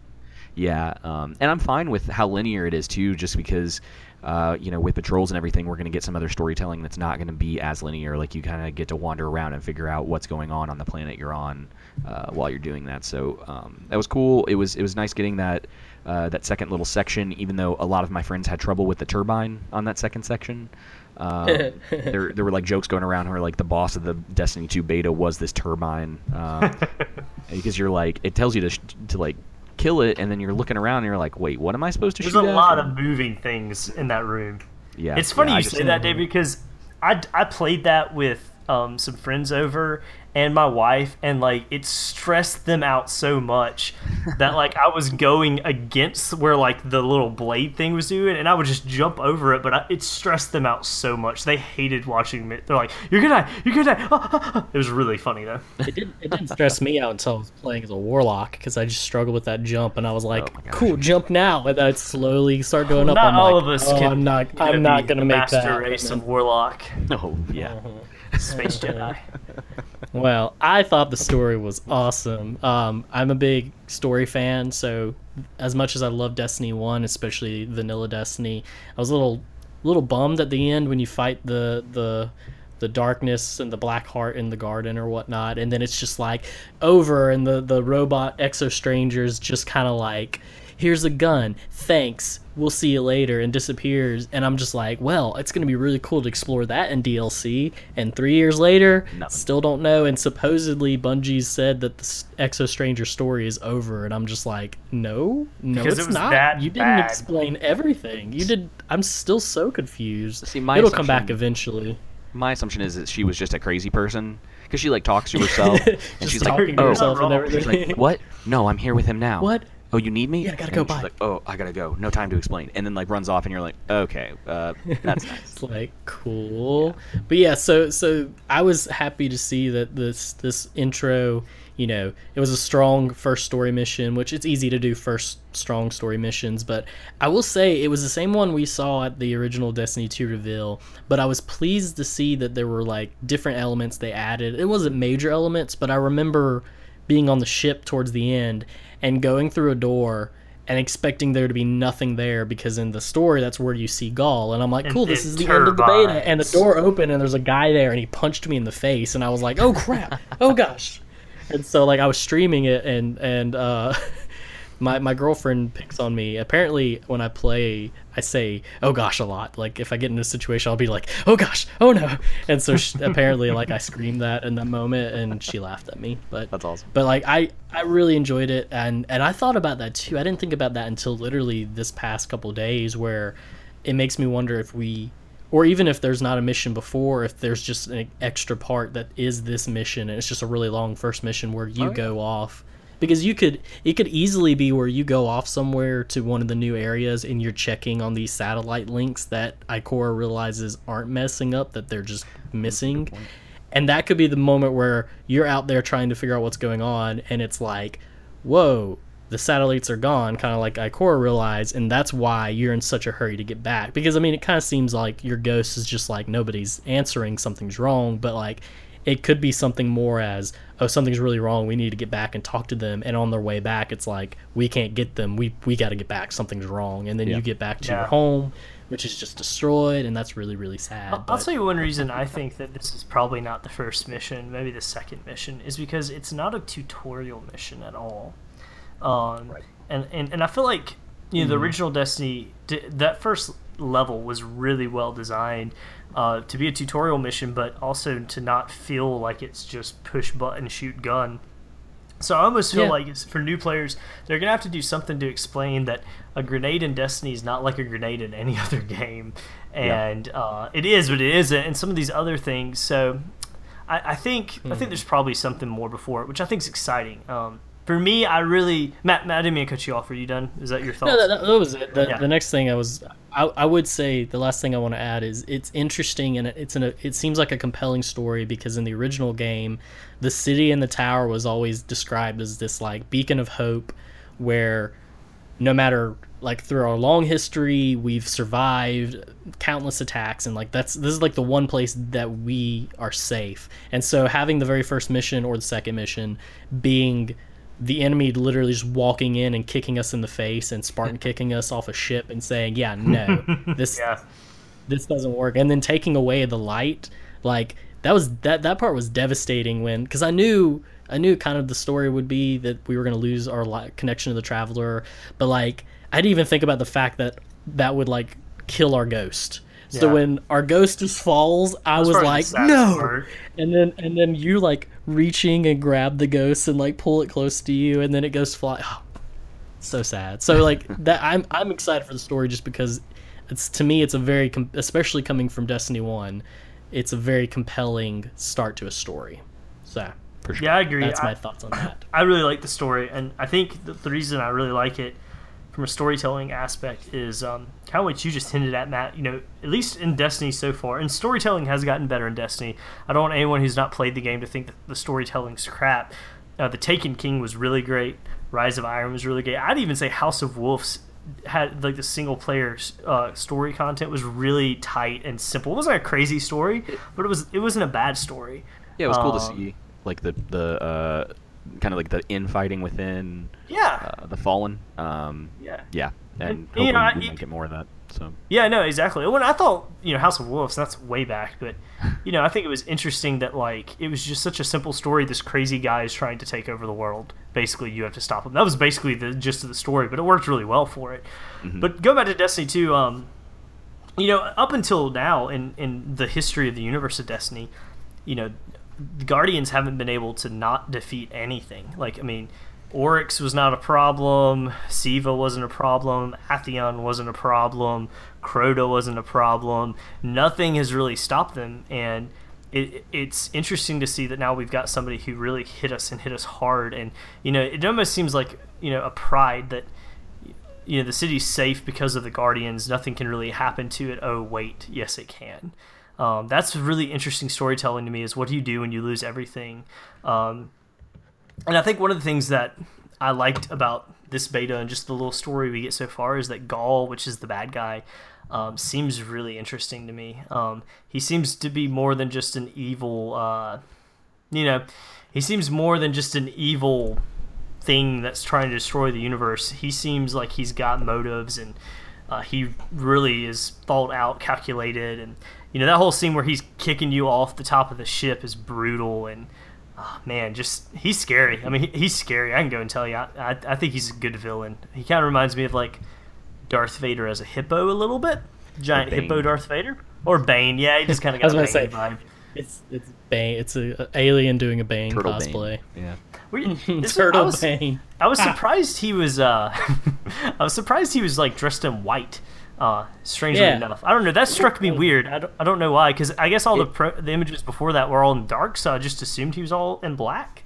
Yeah, um, and I'm fine with how linear it is too, just because uh, you know, with patrols and everything, we're going to get some other storytelling that's not going to be as linear. Like you kind of get to wander around and figure out what's going on on the planet you're on uh, while you're doing that. So um, that was cool. It was it was nice getting that uh, that second little section. Even though a lot of my friends had trouble with the turbine on that second section. Um, there, there were like jokes going around where like the boss of the Destiny 2 beta was this turbine, um, because you're like it tells you to to like kill it, and then you're looking around and you're like, wait, what am I supposed to There's shoot? There's a lot of moving things in that room. Yeah, it's funny yeah, you say that, Dave, because I, I played that with um, some friends over, and my wife and like it stressed them out so much that like I was going against where like the little blade thing was doing and I would just jump over it but I, it stressed them out so much. They hated watching me. They're like you're gonna die you're gonna die. Ah, ah, ah. It was really funny though. It didn't it didn't stress me out until I was playing as a warlock because I just struggled with that jump and I was like oh cool jump now and I'd slowly start going well, up. Not I'm all like, of us oh, I'm not I'm not gonna make master that. race of warlock. Oh yeah. Uh-huh. Space Jedi. well, I thought the story was awesome. Um, I'm a big story fan, so as much as I love Destiny One, especially Vanilla Destiny, I was a little little bummed at the end when you fight the the the darkness and the black heart in the garden or whatnot, and then it's just like over, and the the robot exo strangers just kind of like here's a gun thanks we'll see you later and disappears and i'm just like well it's going to be really cool to explore that in dlc and three years later Nothing. still don't know and supposedly bungie said that the exo stranger story is over and i'm just like no no Because it it's was not that you didn't bad. explain everything you did i'm still so confused See, my it'll come back eventually My assumption is that she was just a crazy person because she like talks to herself and she's like, "Oh, herself and wrong. She's like, what? No, I'm here with him now. What? Oh, you need me? Yeah, I gotta And go, she's bye. Like, oh, I gotta go. No time to explain. And then like runs off, and you're like, okay, uh, that's nice. It's like cool, but yeah. So so I was happy to see that this this intro. You know, it was a strong first story mission, which it's easy to do first strong story missions. But I will say it was the same one we saw at the original Destiny 2 reveal. But I was pleased to see that there were like different elements they added. It wasn't major elements, but I remember being on the ship towards the end and going through a door and expecting there to be nothing there because in the story that's where you see Ghaul. And I'm like, And cool, this is the end of the beta. and the door opened and there's a guy there and he punched me in the face and I was like, oh crap, oh gosh, and so like I was streaming it and and uh, my my girlfriend picks on me. Apparently, when I play, I say "oh gosh" a lot. Like if I get in a situation, I'll be like "oh gosh, oh no," and so she, apparently, like I screamed that in that moment, and she laughed at me. But That's awesome. But like I I really enjoyed it, and and I thought about that too. I didn't think about that until literally this past couple days, where it makes me wonder if we. Or even if there's not a mission before, if there's just an extra part that is this mission, and it's just a really long first mission where you Oh, yeah. go off because you could it could easily be where you go off somewhere to one of the new areas and you're checking on these satellite links that Ikora realizes aren't messing up that they're just mm, missing. and that could be the moment where you're out there trying to figure out what's going on and it's like whoa the satellites are gone kind of like Ikora realized and that's why you're in such a hurry to get back. Because I mean it kind of seems like your ghost is just like nobody's answering something's wrong but like it could be something more as oh something's really wrong we need to get back and talk to them and on their way back it's like we can't get them we we got to get back something's wrong and then Yeah. you get back to your home which is just destroyed and that's really really sad I'll, I'll tell you one reason I think that this is probably not the first mission, maybe the second mission, is because it's not a tutorial mission at all. Um, Right. and, and and I feel like you know the original Destiny, d- that first level was really well designed uh, to be a tutorial mission, but also to not feel like it's just push button shoot gun. So I almost feel Yeah. like it's, for new players, they're gonna have to do something to explain that a grenade in Destiny is not like a grenade in any other game, Yeah. and uh, it is, but it isn't, and some of these other things. So I, I think I think there's probably something more before it, which I think is exciting. Um, for me, I really Matt, Matt, I didn't mean to cut you off. Are you done? Is that your thought? No, that, that was it. The, Yeah. the next thing I was, I, I would say the last thing I want to add is it's interesting and it's an, it seems like a compelling story because in the original game, the city and the tower was always described as this like beacon of hope, where no matter like through our long history we've survived countless attacks and like that's this is like the one place that we are safe and so having the very first mission or the second mission being the enemy literally just walking in and kicking us in the face and spartan kicking us off a ship and saying yeah no this yeah. this doesn't work and then taking away the light like that was that that part was devastating when because i knew i knew kind of the story would be that we were going to lose our li- connection to the traveler but like i didn't even think about the fact that that would like kill our ghost so Yeah. when our ghost just falls i That's was like no part. and then and then you like reaching and grab the ghost and like pull it close to you and then it goes fly oh, so sad so like that i'm i'm excited for the story just because it's to me it's a very com- especially coming from destiny 1 it's a very compelling start to a story so For sure. Yeah, I agree. that's I, my thoughts on that I really like the story, and I think the, the reason I really like it from a storytelling aspect is um, kind of what you just hinted at, Matt. You know, at least in Destiny so far, and storytelling has gotten better in Destiny. I don't want anyone who's not played the game to think that the storytelling's crap. Uh, the Taken King was really great. Rise of Iron was really great. I'd even say House of Wolves had like the single player uh, story content was really tight and simple. It wasn't a crazy story, but it was it wasn't a bad story. Yeah, it was cool to Um, see like the the uh, kind of like the infighting within Yeah. uh, the fallen. Um, Yeah. yeah, and And, you know, I- get more of that. So Yeah, no, exactly. When I thought, you know, House of Wolves, that's way back, but you know, I think it was interesting that like it was just such a simple story. This crazy guy is trying to take over the world. Basically, you have to stop him. That was basically the gist of the story, but it worked really well for it. But go back to Destiny 2, um, you know, up until now in in the history of the universe of Destiny, you know, the Guardians haven't been able to not defeat anything. Like, I mean, Oryx was not a problem, Siva wasn't a problem, Atheon wasn't a problem, Crota wasn't a problem. Nothing has really stopped them, and it, it's interesting to see that now we've got somebody who really hit us and hit us hard. And you know, it almost seems like you know a pride that you know the city's safe because of the guardians nothing can really happen to it oh wait yes it can um, that's really interesting storytelling to me is what do you do when you lose everything um, and i think one of the things that i liked about this beta and just the little story we get so far is that ghaul which is the bad guy um, seems really interesting to me um, he seems to be more than just an evil uh, you know he seems more than just an evil thing that's trying to destroy the universe. He seems like he's got motives and uh, he really is thought out, calculated, and you know that whole scene where he's kicking you off the top of the ship is brutal and. Oh, man, just he's scary. I mean, he, he's scary. I can go and tell you. I, I, I think he's a good villain. He kind of reminds me of like Darth Vader as a hippo a little bit, giant hippo Darth Vader, or Bane. Yeah, he just kind of I was got a gonna Bane say, vibe. It's it's Bane. It's a, a alien doing a Bane Turtle cosplay. Bane. Yeah. We- this- I Turtle was- Bane. I was surprised he was. Uh, I was surprised he was like dressed in white. Uh, strangely Yeah. enough, I don't know. That struck me weird. I don't, I don't know why. Because I guess all the pro- the images before that were all in dark, so I just assumed he was all in black.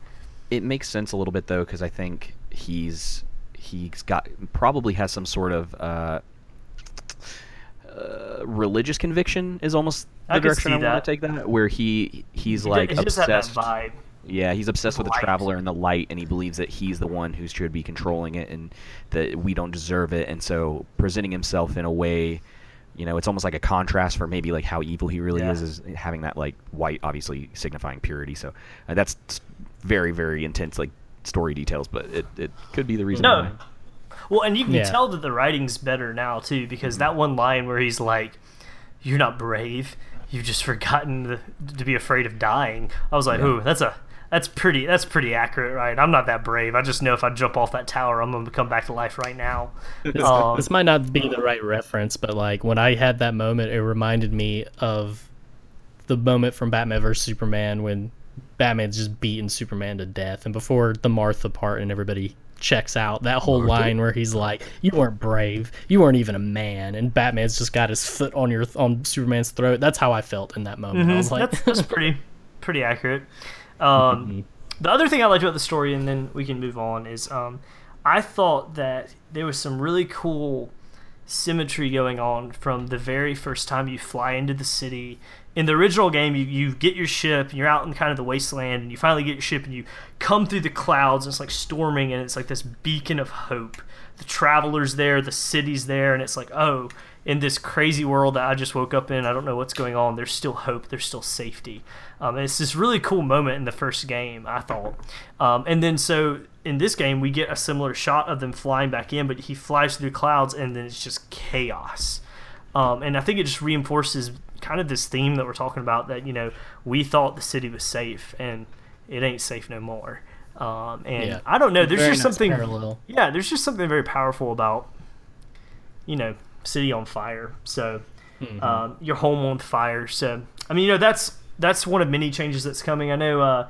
It makes sense a little bit though, because I think he's he's got probably has some sort of uh, uh, religious conviction is almost the could direction I want to take that, where he he's He like d- he just that obsessed. vibe. Yeah, he's obsessed with the Light. traveler and the light, and he believes that he's the one who should be controlling it, and that we don't deserve it. And so, presenting himself in a way, you know, it's almost like a contrast for maybe like how evil he really Yeah. is, is having that like white, obviously signifying purity. So uh, that's very, very intense, like story details, but it, it could be the reason. No. why. Well, and you can Yeah. tell that the writing's better now too, Mm-hmm. because that one line where he's like, "You're not brave. You've just forgotten the, to be afraid of dying." I was like, Yeah. "Ooh, that's a." That's pretty. That's pretty accurate, right? I'm not that brave. I just know if I jump off that tower, I'm gonna come back to life right now. Um, This might not be the right reference, but like when I had that moment, it reminded me of the moment from Batman vs Superman when Batman's just beating Superman to death, and before the Martha part and everybody checks out, that whole line where he's like, "You weren't brave. You weren't even a man," and Batman's just got his foot on your on Superman's throat. That's how I felt in that moment. I was like, that's, that's pretty pretty accurate. Um, the other thing I liked about the story, and then we can move on, is um, I thought that there was some really cool symmetry going on from the very first time you fly into the city. In the original game, you, you get your ship, and you're out in kind of the wasteland, and you finally get your ship, and you come through the clouds, and it's like storming, and it's like this beacon of hope. The travelers there, the city's there, and it's like, oh, in this crazy world that I just woke up in, I don't know what's going on. There's still hope. There's still safety. Um, it's this really cool moment in the first game, I thought. Um, and then so in this game, we get a similar shot of them flying back in, but he flies through clouds, and then it's just chaos. Um, and I think it just reinforces kind of this theme that we're talking about that you know we thought the city was safe, and it ain't safe no more. Um, and Yeah. I don't know. There's Very just nice something. parallel. Yeah, there's just something very powerful about you know city on fire. So Mm-hmm. um, your home on fire. So I mean, you know, that's that's one of many changes that's coming. I know. Uh,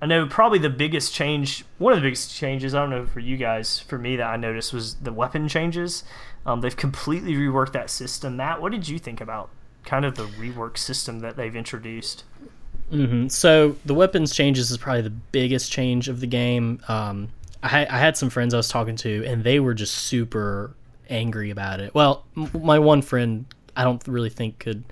I know probably the biggest change, one of the biggest changes. I don't know for you guys, for me that I noticed was the weapon changes. Um, they've completely reworked that system. Matt, what did you think about kind of the rework system that they've introduced? hmm So the weapons changes is probably the biggest change of the game. Um, I, I had some friends I was talking to, and they were just super angry about it. Well, m- my one friend, I don't really think could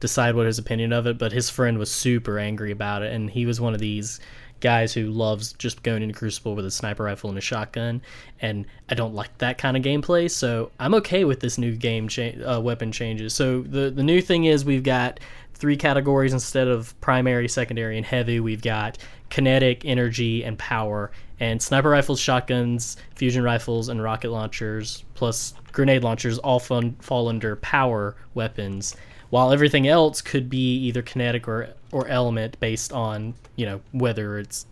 decide what his opinion of it, but his friend was super angry about it, and he was one of these guys who loves just going into Crucible with a sniper rifle and a shotgun, and I don't like that kind of gameplay. So I'm okay with this new game cha- uh, weapon changes. So the the new thing is we've got three categories instead of primary, secondary, and heavy. We've got kinetic, energy, and power. And sniper rifles, shotguns, fusion rifles, and rocket launchers, plus grenade launchers, all fun, fall under power weapons. While everything else could be either kinetic or or element based on you know whether it's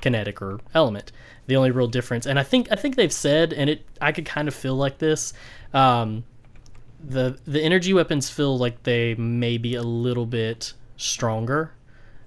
kinetic or element. The only real difference, and I think I think they've said, and it I could kind of feel like this. Um, the the energy weapons feel like they may be a little bit stronger,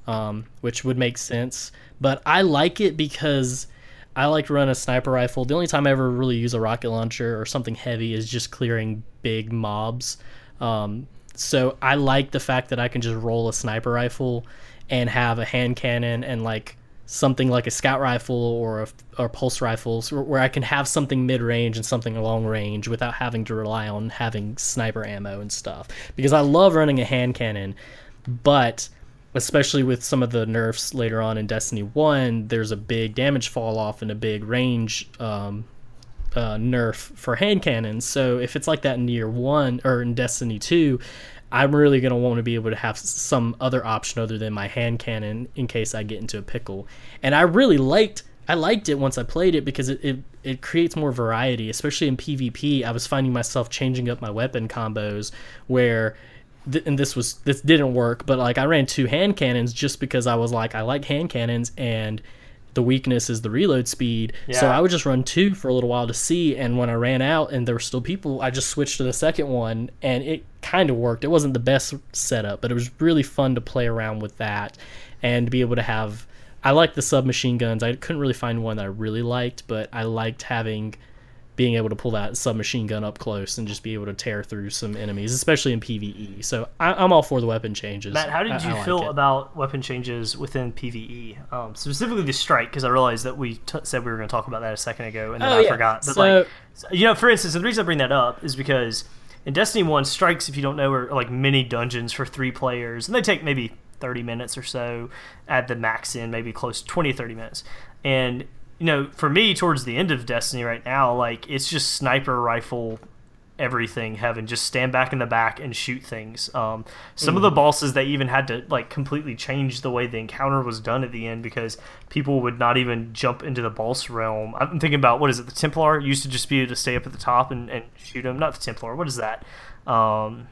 um, which would make sense. But I like it because I like to run a sniper rifle. The only time I ever really use a rocket launcher or something heavy is just clearing big mobs. Um, so I like the fact that I can just roll a sniper rifle and have a hand cannon and like something like a scout rifle or a, or pulse rifles where I can have something mid range and something long range without having to rely on having sniper ammo and stuff. Because I love running a hand cannon, but especially with some of the nerfs later on in Destiny 1, there's a big damage fall off and a big range um, uh, nerf for hand cannons. So if it's like that in year one or in Destiny 2, I'm really going to want to be able to have some other option other than my hand cannon in case I get into a pickle. And I really liked I liked it once I played it because it, it, it creates more variety, especially in PvP. I was finding myself changing up my weapon combos where th- and this was this didn't work, but like I ran two hand cannons just because I was like I like hand cannons and the weakness is the reload speed. So I would just run two for a little while to see, and when I ran out and there were still people, I just switched to the second one, and it kind of worked. It wasn't the best setup, but it was really fun to play around with that and to be able to have. I like the submachine guns. I couldn't really find one that I really liked, but I liked having being able to pull that submachine gun up close and just be able to tear through some enemies, especially in PVE. So I, I'm all for the weapon changes. Matt, how did you I like feel it. about weapon changes within PVE, um, specifically the strike? Because I realized that we t- said we were going to talk about that a second ago, and then Oh, I yeah. forgot. But So- like, you know, for instance, the reason I bring that up is because in Destiny One, strikes, if you don't know, are like mini dungeons for three players, and they take maybe thirty minutes or so at the max in, maybe close to 20 30 minutes, and you know, for me, towards the end of Destiny right now, like it's just sniper rifle everything heaven just stand back in the back and shoot things. Um, some of the bosses they even had to like completely change the way the encounter was done at the end because people would not even jump into the boss realm. I'm thinking about what is it the templar? Used to just be able to stay up at the top and, and shoot them not the templar what is that? Um,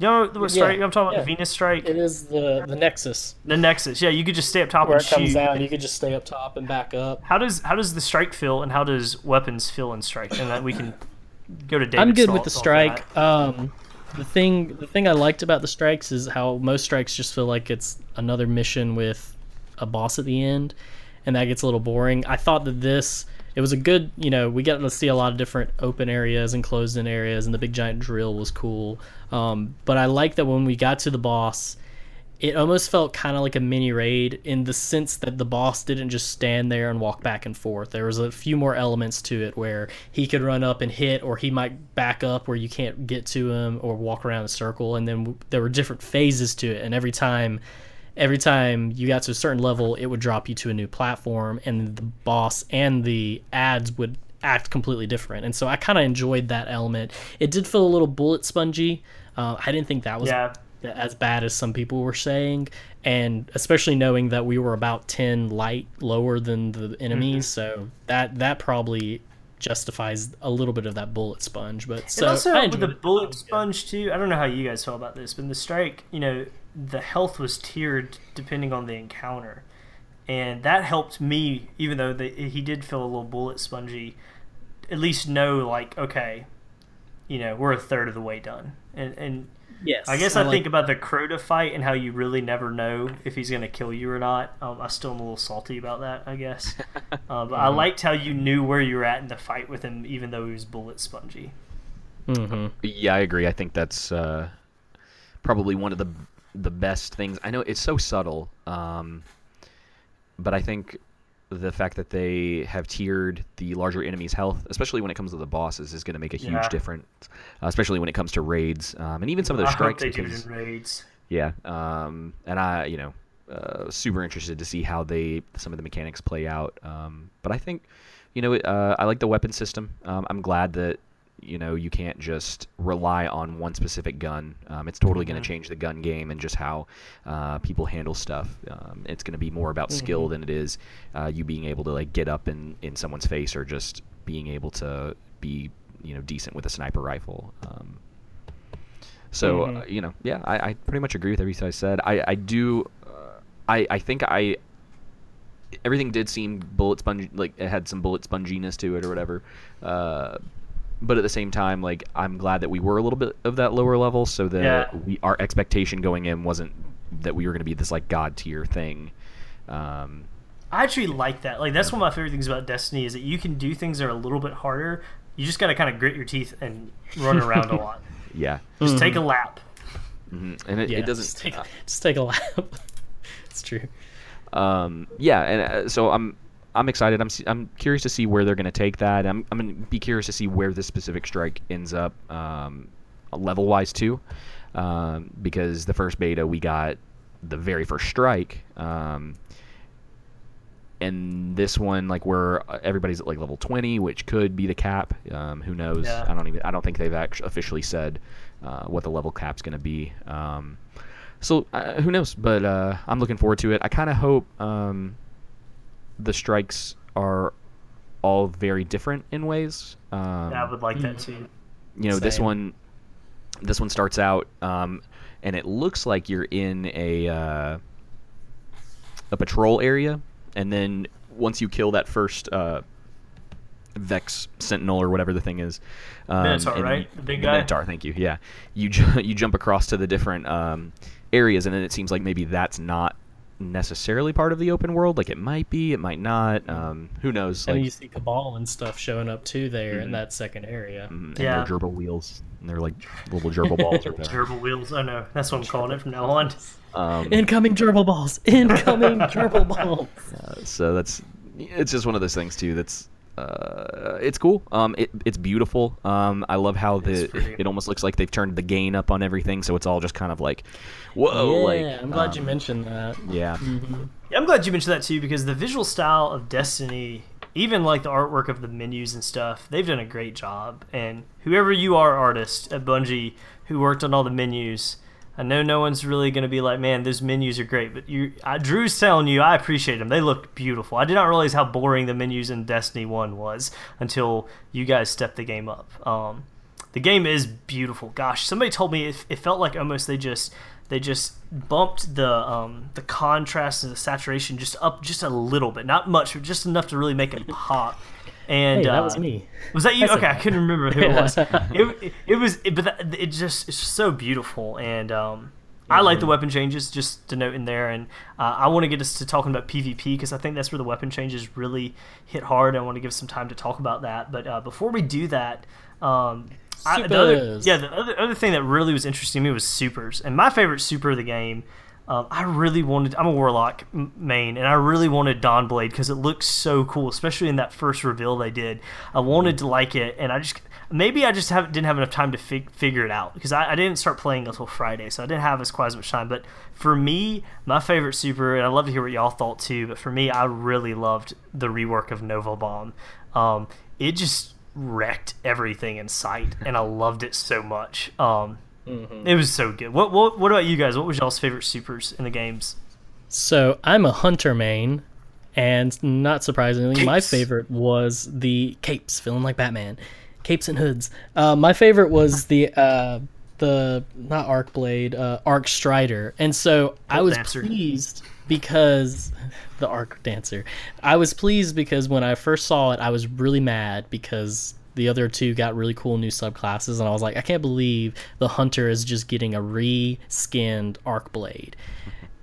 you know what strike i'm talking about yeah. the venus strike It is the the Nexus the nexus yeah you could just stay up top where and it comes down. You could just stay up top and back up. how does how does the strike feel and how does weapons feel in strike and that we can go to David's I'm good with the strike. Um, the thing the thing I liked about the strikes is how most strikes just feel like it's another mission with a boss at the end, and that gets a little boring. I thought that this it was a good you know we got to see a lot of different open areas and closed in areas, and the big giant drill was cool. Um, but I like that when we got to the boss. It almost felt kind of like a mini raid in the sense that the boss didn't just stand there and walk back and forth. There was a few more elements to it where he could run up and hit, or he might back up where you can't get to him, or walk around a circle. And then there were different phases to it, and every time, every time you got to a certain level, it would drop you to a new platform, and the boss and the ads would act completely different. And so I kind of enjoyed that element. It did feel a little bullet spongy. Uh, I didn't think that was yeah as bad as some people were saying and especially knowing that we were about 10 light lower than the enemies Mm-hmm. so that that probably justifies a little bit of that bullet sponge but so and also with the bullet sponge too. I don't know how you guys feel about this, but in the strike, you know, the health was tiered depending on the encounter, and that helped me. Even though the, he did feel a little bullet spongy, at least know like okay, you know, we're a third of the way done, and and. yes I guess I, like- think about the Crota fight and how you really never know if he's going to kill you or not. Um, I still am a little salty about that, I guess. Uh, but I liked how you knew where you were at in the fight with him, even though he was bullet spongy. Mhm. Yeah, I agree. I think that's uh, probably one of the the best things. I know it's so subtle, um, but I think the fact that they have tiered the larger enemy's health, especially when it comes to the bosses, is going to make a huge Yeah. difference. Uh, especially when it comes to raids um, and even some of those strikes. they do because- in raids. yeah, um, and I, you know, uh, super interested to see how they some of the mechanics play out. Um, but I think, you know, uh, I like the weapon system. Um, I'm glad that you know you can't just rely on one specific gun. Um, it's totally going to change the gun game and just how uh, people handle stuff. Um, it's going to be more about skill than it is uh, you being able to like get up in in someone's face or just being able to be you know decent with a sniper rifle. Um, so uh, you know, yeah, I, I pretty much agree with everything I said. I I do, uh, I I think I everything did seem bullet sponge like it had some bullet sponginess to it or whatever. Uh, but at the same time, like I'm glad that we were a little bit of that lower level, so that Yeah. we our expectation going in wasn't that we were going to be this like god tier thing. Um, I actually like that. Like that's one of my favorite things about Destiny is that you can do things that are a little bit harder. You just got to kind of grit your teeth and run around a lot. yeah, Just take a lap. Mhm. and it, Yeah, it doesn't. just take, just take a lap. it's true. um, yeah, and uh, so I'm I'm excited. I'm I'm curious to see where they're going to take that. I'm I'm going to be curious to see where this specific strike ends up um, level wise too, um, because the first beta we got the very first strike. Um, and this one, like where uh, everybody's at like level 20, which could be the cap. Um, who knows? Yeah. I don't even. I don't think they've actually officially said uh, what the level cap's going to be. Um, so uh, who knows? But uh, I'm looking forward to it. I kind of hope um, the strikes are all very different in ways. Um, I would like that too. you know, this one, this one starts out, um, and it looks like you're in a uh, a patrol area, and then once you kill that first uh, Vex Sentinel or whatever the thing is, um, Minotaur, and- right? The big the guy? Minotaur, thank you. Yeah, you ju- you jump across to the different um, areas, and then it seems like maybe that's not necessarily part of the open world. Like it might be, it might not. Um, who knows? And Like you see Cabal and stuff showing up too there Mhm. in that second area. mm, and Yeah. their gerbil wheels, and they're like little gerbil balls or whatever. Turbo wheels. I know. That's what I'm calling it from now on. Um, Incoming gerbil balls! Incoming gerbil balls! uh, so that's it's just one of those things too. That's uh, it's cool. Um, it, it's beautiful. Um, I love how the it almost looks like they've turned the gain up on everything, so it's all just kind of like, whoa, yeah, like I'm glad um, you mentioned that. Yeah, Yeah, I'm glad you mentioned that too because the visual style of Destiny, even like the artwork of the menus and stuff, they've done a great job. And whoever you are, artist at Bungie, who worked on all the menus, I know no one's really going to be like, man, those menus are great. But you, I, Drew's telling you, I appreciate them. They look beautiful. I did not realize how boring the menus in Destiny One was until you guys stepped the game up. Um, the game is beautiful. Gosh, somebody told me it, it felt like almost they just they just bumped the um, the contrast and the saturation just up just a little bit, not much, but just enough to really make it pop. And Hey, that uh, was me. Was that you? I Okay, I that. couldn't remember who it was. it, it, it was, it, but that, it just it's so beautiful, and um, I like the Mm-hmm. weapon changes. Just to note in there, and uh, I want to get us to talking about PvP because I think that's where the weapon changes really hit hard. I want to give some time to talk about that, but uh, before we do that. Um, I, the other, yeah, the other, other thing that really was interesting to me was supers, and my favorite super of the game. Um, I really wanted. I'm a warlock main, and I really wanted Dawnblade because it looks so cool, especially in that first reveal they did. I wanted to like it, and I just maybe I just have, didn't have enough time to fig- figure it out because I, I didn't start playing until Friday, so I didn't have as quite as much time. But for me, my favorite super, and I'd love to hear what y'all thought too. But for me, I really loved the rework of Nova Bomb. Um, it just wrecked everything in sight, and I loved it so much. Um, It was so good. What, what what about you guys? What was y'all's favorite supers in the games? So I'm a hunter main, and not surprisingly, my favorite was the capes, feeling like Batman, capes and hoods. Uh, my favorite was the uh, the not arc blade, uh, arc strider, and so I was dancer. pleased because the arc dancer. I was pleased because when I first saw it, I was really mad because the other two got really cool new subclasses, and I was like, I can't believe the hunter is just getting a re-skinned arc blade.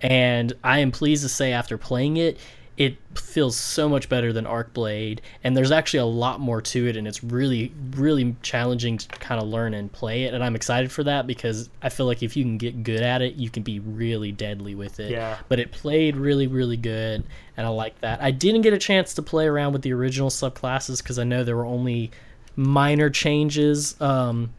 And I am pleased to say, after playing it, it feels so much better than Arc Blade, and there's actually a lot more to it, and it's really, really challenging to kind of learn and play it. And I'm excited for that because I feel like if you can get good at it, you can be really deadly with it. Yeah. But it played really, really good, and I like that. I didn't get a chance to play around with the original subclasses because I know there were only minor changes. Um,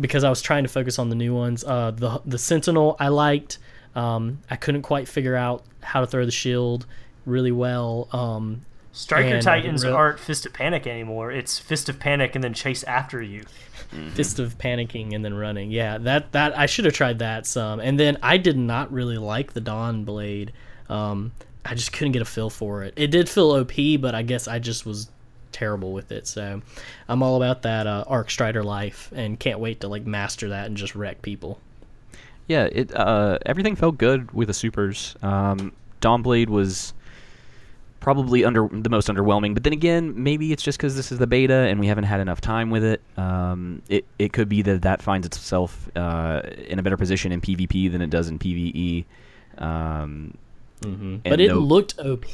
because I was trying to focus on the new ones. Uh, the the Sentinel I liked. Um, I couldn't quite figure out how to throw the shield really well. Um, Striker Titans didn't aren't Fist of Panic anymore. It's Fist of Panic and then chase after you. fist of panicking and then running. Yeah, that that I should have tried that some. And then I did not really like the Dawn Blade. Um, I just couldn't get a feel for it. It did feel OP, but I guess I just was terrible with it. So I'm all about that uh, Arc Strider life, and can't wait to like master that and just wreck people. Yeah, it uh, everything felt good with the supers. Um, Dawnblade was probably under the most underwhelming, but then again, maybe it's just because this is the beta and we haven't had enough time with it. Um, it it could be that that finds itself uh, in a better position in PvP than it does in PvE. Um, Mm-hmm. But it no- looked OP,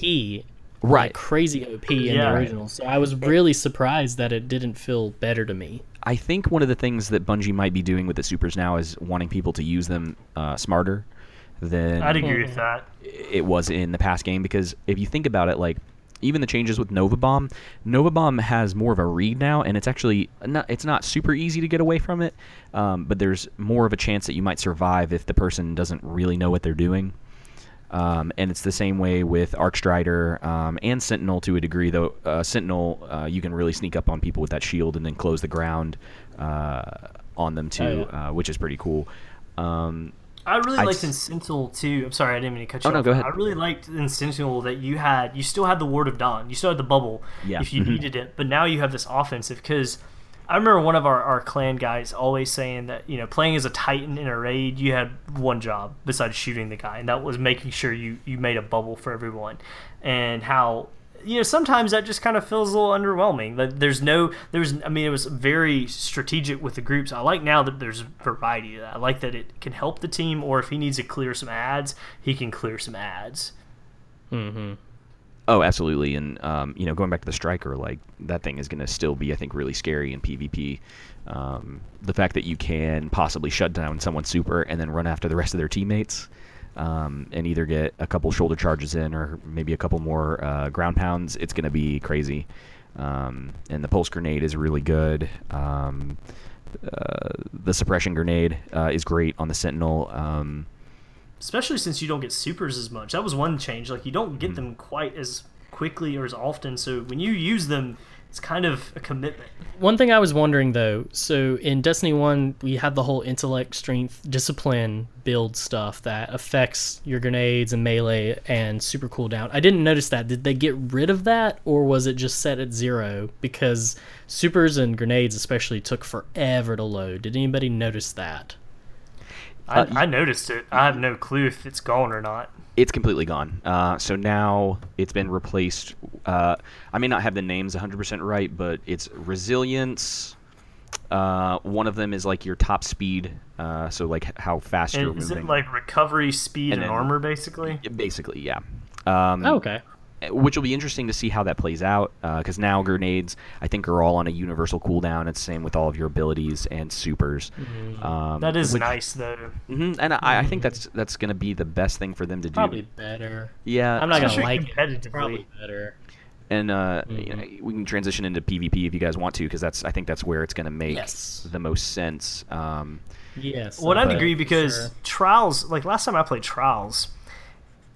like Right. crazy OP in Yeah. the original. So I was really surprised that it didn't feel better to me. I think one of the things that Bungie might be doing with the supers now is wanting people to use them uh, smarter than I'd agree with that. it was in the past game because if you think about it, like even the changes with Nova Bomb, Nova Bomb has more of a read now, and it's actually not it's not super easy to get away from it, um, but there's more of a chance that you might survive if the person doesn't really know what they're doing. Um, and it's the same way with Arcstrider um, and Sentinel to a degree, though. Uh, Sentinel, uh, you can really sneak up on people with that shield and then close the ground uh, on them too, Oh, uh, which is pretty cool. Um, I really I'd liked in Sentinel too. I'm sorry, I didn't mean to cut you Oh, no, go ahead. I really liked in Sentinel that you had you still had the Ward of Dawn, you still had the bubble Yeah. if you Mhm. needed it, but now you have this offensive because I remember one of our, our clan guys always saying that you know playing as a Titan in a raid, you had one job besides shooting the guy, and that was making sure you you made a bubble for everyone, and how. You know, sometimes that just kind of feels a little underwhelming. Like there's no, there's, I mean, it was very strategic with the groups. I like now that there's variety. I like that it can help the team, or if he needs to clear some ads, he can clear some ads. Mm-hmm. Oh, absolutely, and um, you know, going back to the striker, like that thing is going to still be, I think, really scary in PvP. Um, the fact that you can possibly shut down someone's super and then run after the rest of their teammates, um, and either get a couple shoulder charges in or maybe a couple more uh, ground pounds, it's going to be crazy. Um, and the pulse grenade is really good. Um, uh, the suppression grenade uh, is great on the Sentinel. Especially since you don't get supers as much. That was one change. Like you don't get hmm. them quite as quickly or as often. So when you use them, it's kind of a commitment. One thing I was wondering though, so in Destiny 1, we had the whole intellect, strength, discipline build stuff that affects your grenades and melee and super cooldown. I didn't notice that. Did they get rid of that or was it just set at zero? Because supers and grenades, especially, took forever to load. Did anybody notice that? I, Uh, I noticed it. I have no clue if it's gone or not. it's completely gone. Uh, so now it's been replaced. Uh, I may not have the names 100% right, but it's resilience. Uh, one of them is like your top speed, uh, so like how fast you're And is moving. it like recovery, speed, And and, then- armor, basically? Basically, yeah. Um, Oh, okay. Which will be interesting to see how that plays out, because now grenades I think are all on a universal cooldown. It's the same with all of your abilities and supers. Um, That is which- nice, though. mhm, and I, I think that's that's going to be the best thing for them to do. Probably better. Yeah, I'm not gonna Especially like it. competitively. Probably better. and uh, Mm-hmm. you know, we can transition into PvP if you guys want to, because that's I think that's where it's going to make Yes. the most sense. Um, Yes. Well, I'd agree because sure. Trials, like last time I played Trials,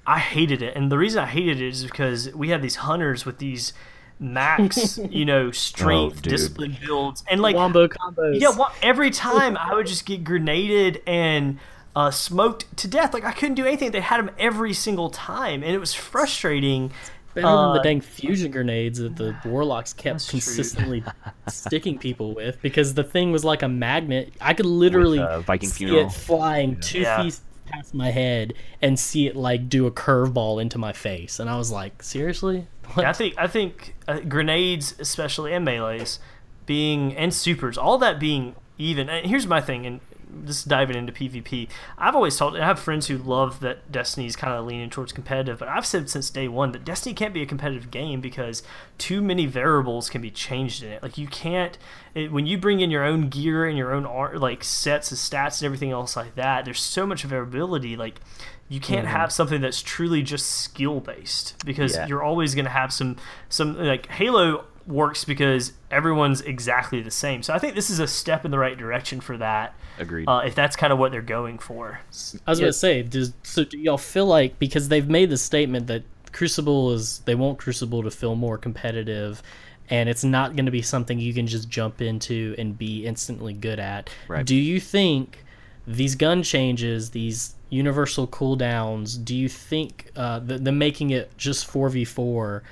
I hated it, and the reason I hated it is because we had these hunters with these max, you know, strength, Oh, discipline builds, and like wombo combos. yeah, well, every time I would just get grenaded and uh, smoked to death. Like I couldn't do anything. They had them every single time, and it was frustrating. Better than the Uh, dang fusion grenades that the warlocks kept consistently sticking people with because the thing was like a magnet. I could literally uh, Viking see Funeral. it flying two Yeah. feet past my head and see it like do a curveball into my face, and I was like, seriously? Yeah, I think I think uh, grenades, especially and melee's, being and supers, all that being even. And here's my thing, and just diving into PvP. I've always told, I have friends who love that Destiny's kind of leaning towards competitive, but I've said since day one that Destiny can't be a competitive game because too many variables can be changed in it. Like you can't it, when you bring in your own gear and your own art, like sets of stats and everything else like that. There's so much variability, like. You can't mm-hmm. have something that's truly just skill based because Yeah. you're always going to have some some like Halo works because everyone's exactly the same. So I think this is a step in the right direction for that. Agreed. Uh, if that's kind of what they're going for. I was Yeah. gonna say, does so do y'all feel like because they've made the statement that Crucible is they want Crucible to feel more competitive, and it's not going to be something you can just jump into and be instantly good at. Right. Do you think these gun changes, these universal cooldowns, do you think uh, the, the making it just four v four?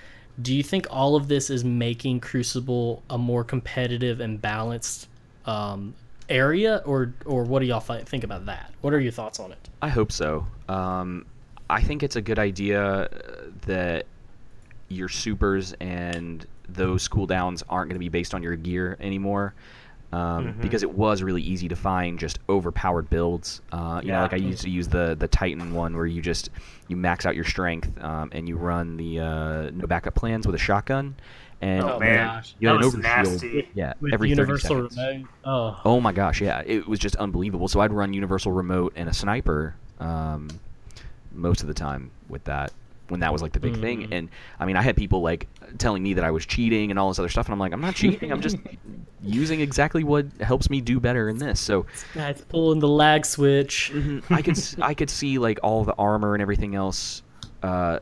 Do you think all of this is making Crucible a more competitive and balanced um, area, or or what do y'all th- think about that? What are your thoughts on it? I hope so. Um, I think it's a good idea uh, that your supers and those cooldowns aren't going to be based on your gear anymore. Um, Because it was really easy to find just overpowered builds. Uh, you know, like I used to use the the Titan one where you just you max out your strength um, and you run the uh, no backup plans with a shotgun. And Oh, Oh, man. gosh. you That had an was overshield. nasty. Yeah, With every 30 universal seconds. remote. Oh, Oh my gosh, yeah, it was just unbelievable. So I'd run universal remote and a sniper um, most of the time with that when that was like the big thing. Mhm. And I mean, I had people like telling me that I was cheating and all this other stuff, and I'm like, I'm not cheating. I'm just using exactly what helps me do better in this. So guys pulling the lag switch. I could I could see like all the armor and everything else. Uh,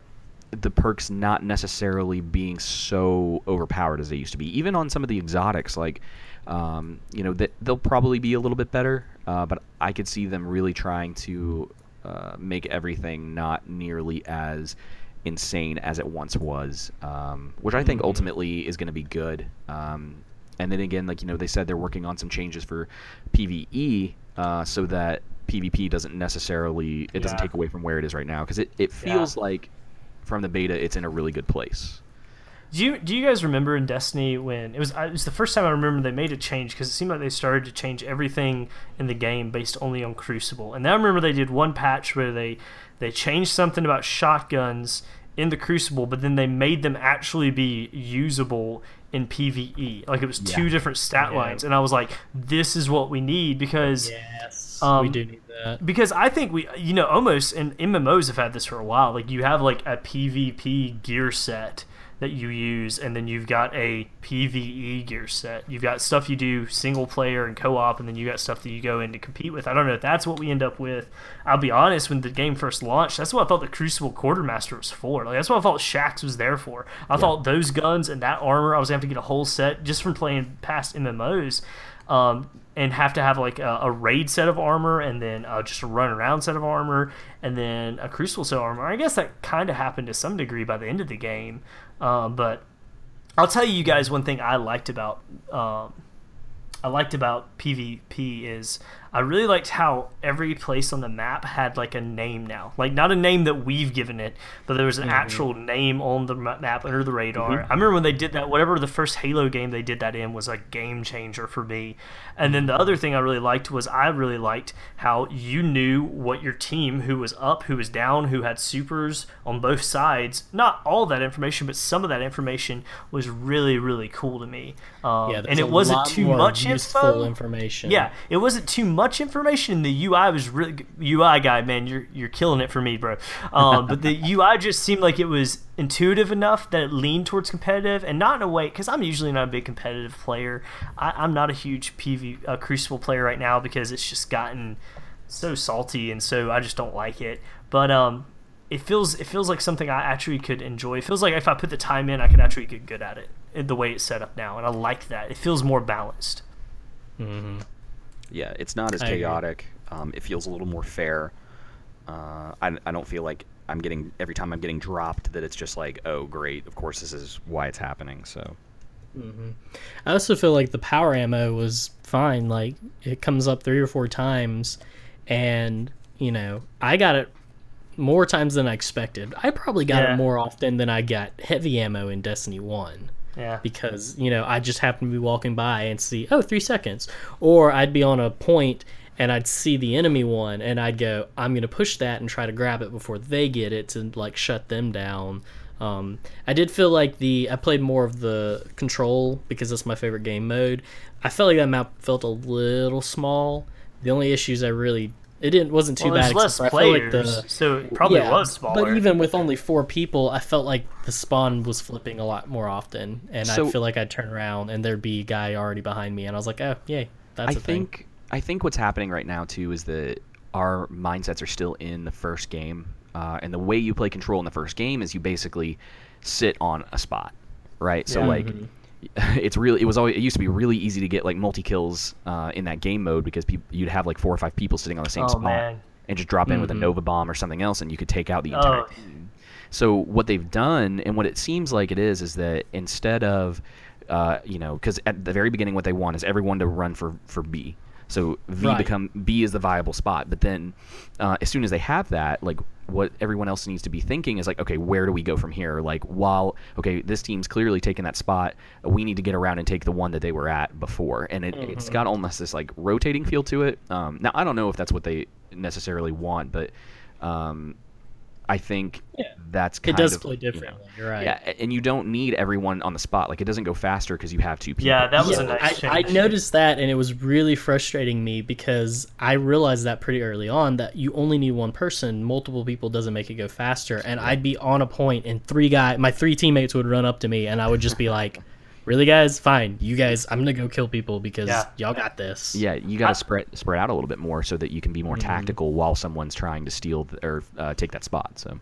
the perks not necessarily being so overpowered as they used to be. Even on some of the exotics, like um, you know, that they'll probably be a little bit better. Uh, but I could see them really trying to uh, make everything not nearly as insane as it once was, um, which I think ultimately is going to be good. Um, and then again, like you know, they said they're working on some changes for PVE uh, so that PvP doesn't necessarily it doesn't take away from where it is right now because it, it feels like from the beta it's in a really good place. Do you do you guys remember in Destiny when it was it was the first time I remember they made a change because it seemed like they started to change everything in the game based only on Crucible. And then I remember they did one patch where they they changed something about shotguns in the Crucible, but then they made them actually be usable in PvE. Like it was two different stat Yeah. lines, and I was like, "This is what we need," because Yes, Um, we do need that. because I think we, you know, almost and MMOs have had this for a while. Like you have like a PvP gear set that you use, and then you've got a PVE gear set. You've got stuff you do single player and co-op, and then you got stuff that you go in to compete with. I don't know if that's what we end up with. I'll be honest, when the game first launched, that's what I thought the Crucible Quartermaster was for. Like that's what I thought Shaxx was there for. I thought those guns and that armor, I was gonna have to get a whole set just from playing past MMOs um, and have to have like a, a raid set of armor and then uh, just a run around set of armor and then a crucible set of armor. I guess that kind of happened to some degree by the end of the game, um, but I'll tell you guys one thing I liked about um, I liked about PvP is I really liked how every place on the map had like a name now. Like not a name that we've given it, but there was an actual name on the map under the radar. I remember when they did that whatever the first Halo game they did that in was a game changer for me. And then the other thing I really liked was I really liked how you knew what your team who was up, who was down, who had supers on both sides. Not all that information, but some of that information was really really cool to me. Um, Yeah, and it wasn't too much useful info. information. Yeah, it wasn't too much information. The UI was really UI guy, man. You're you're killing it for me, bro. Um, but the UI just seemed like it was intuitive enough that it leaned towards competitive, and not in a way because I'm usually not a big competitive player. I, I'm not a huge PV uh, Crucible player right now because it's just gotten so salty, and so I just don't like it. But um, it feels it feels like something I actually could enjoy. It feels like if I put the time in, I could actually get good at it. The way it's set up now, and I like that. It feels more balanced. hmm Yeah, it's not as I chaotic. Um, it feels a little more fair. Uh, I, I don't feel like I'm getting every time I'm getting dropped that it's just like, oh great, of course this is why it's happening. So I also feel like the power ammo was fine. Like it comes up three or four times, and you know I got it more times than I expected. I probably got Yeah. it more often than I got heavy ammo in Destiny One. Yeah. because you know I just happen to be walking by and see oh three seconds, or I'd be on a point and I'd see the enemy one and I'd go I'm gonna push that and try to grab it before they get it to like shut them down. Um, I did feel like the I played more of the control because that's my favorite game mode. I felt like that map felt a little small. The only issues I really It didn't wasn't too well, bad. there's less except for I feel like players, the- so it probably yeah, was smaller. But even with only four people, I felt like the spawn was flipping a lot more often, and So- I feel like I'd turn around and there'd be a guy already behind me, and I was like, oh, yay, that's I a thing. think I think what's happening right now too is that our mindsets are still in the first game, uh, and the way you play control in the first game is you basically sit on a spot, right? So Yeah. like. Mhm. It's really. It was always. It used to be really easy to get like multi kills uh, in that game mode because peop you'd have like four or five people sitting on the same Oh, spot man. and just drop in with a Mhm. Nova bomb or something else, and you could take out the entire Oh. team. So what they've done, and what it seems like it is, is that instead of, uh, you know, because at the very beginning, what they want is everyone to run for for B. So V Right. become B is the viable spot. But then, uh, as soon as they have that, like what everyone else needs to be thinking is like, okay, where do we go from here? Like, while okay, this team's clearly taking that spot, we need to get around and take the one that they were at before, and it, it's Mhm. got almost this like rotating feel to it. Um, now I don't know if that's what they necessarily want, but um, I think Yeah. that's It does of, play you know, differently. You're right. yeah, and you don't need everyone on the spot. Like it doesn't go faster because you have two people. Yeah, that was a nice I, I noticed that, and it was really frustrating me because I realized that pretty early on that you only need one person. Multiple people doesn't make it go faster, and I'd be on a point, and three guy, my three teammates would run up to me, and I would just be like, "Really, guys? Fine, you guys, I'm gonna go kill people because Yeah. y'all got this." Yeah, you got I- to spread spread out a little bit more so that you can be more Mhm. tactical while someone's trying to steal th- or uh, take that spot. So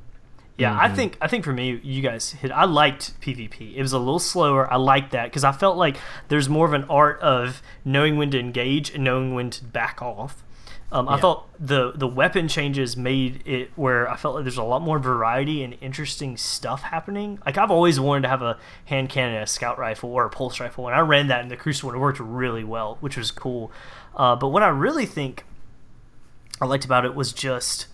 Yeah, I Mhm. think I think for me, you guys hit. I liked PvP. It was a little slower. I liked that because I felt like there's more of an art of knowing when to engage and knowing when to back off. Um, I Yeah. felt the the weapon changes made it where I felt like there's a lot more variety and interesting stuff happening. Like I've always wanted to have a hand cannon, and a scout rifle, or a pulse rifle, and I ran that in the Crucible and it worked really well, which was cool. Uh, but what I really think I liked about it was just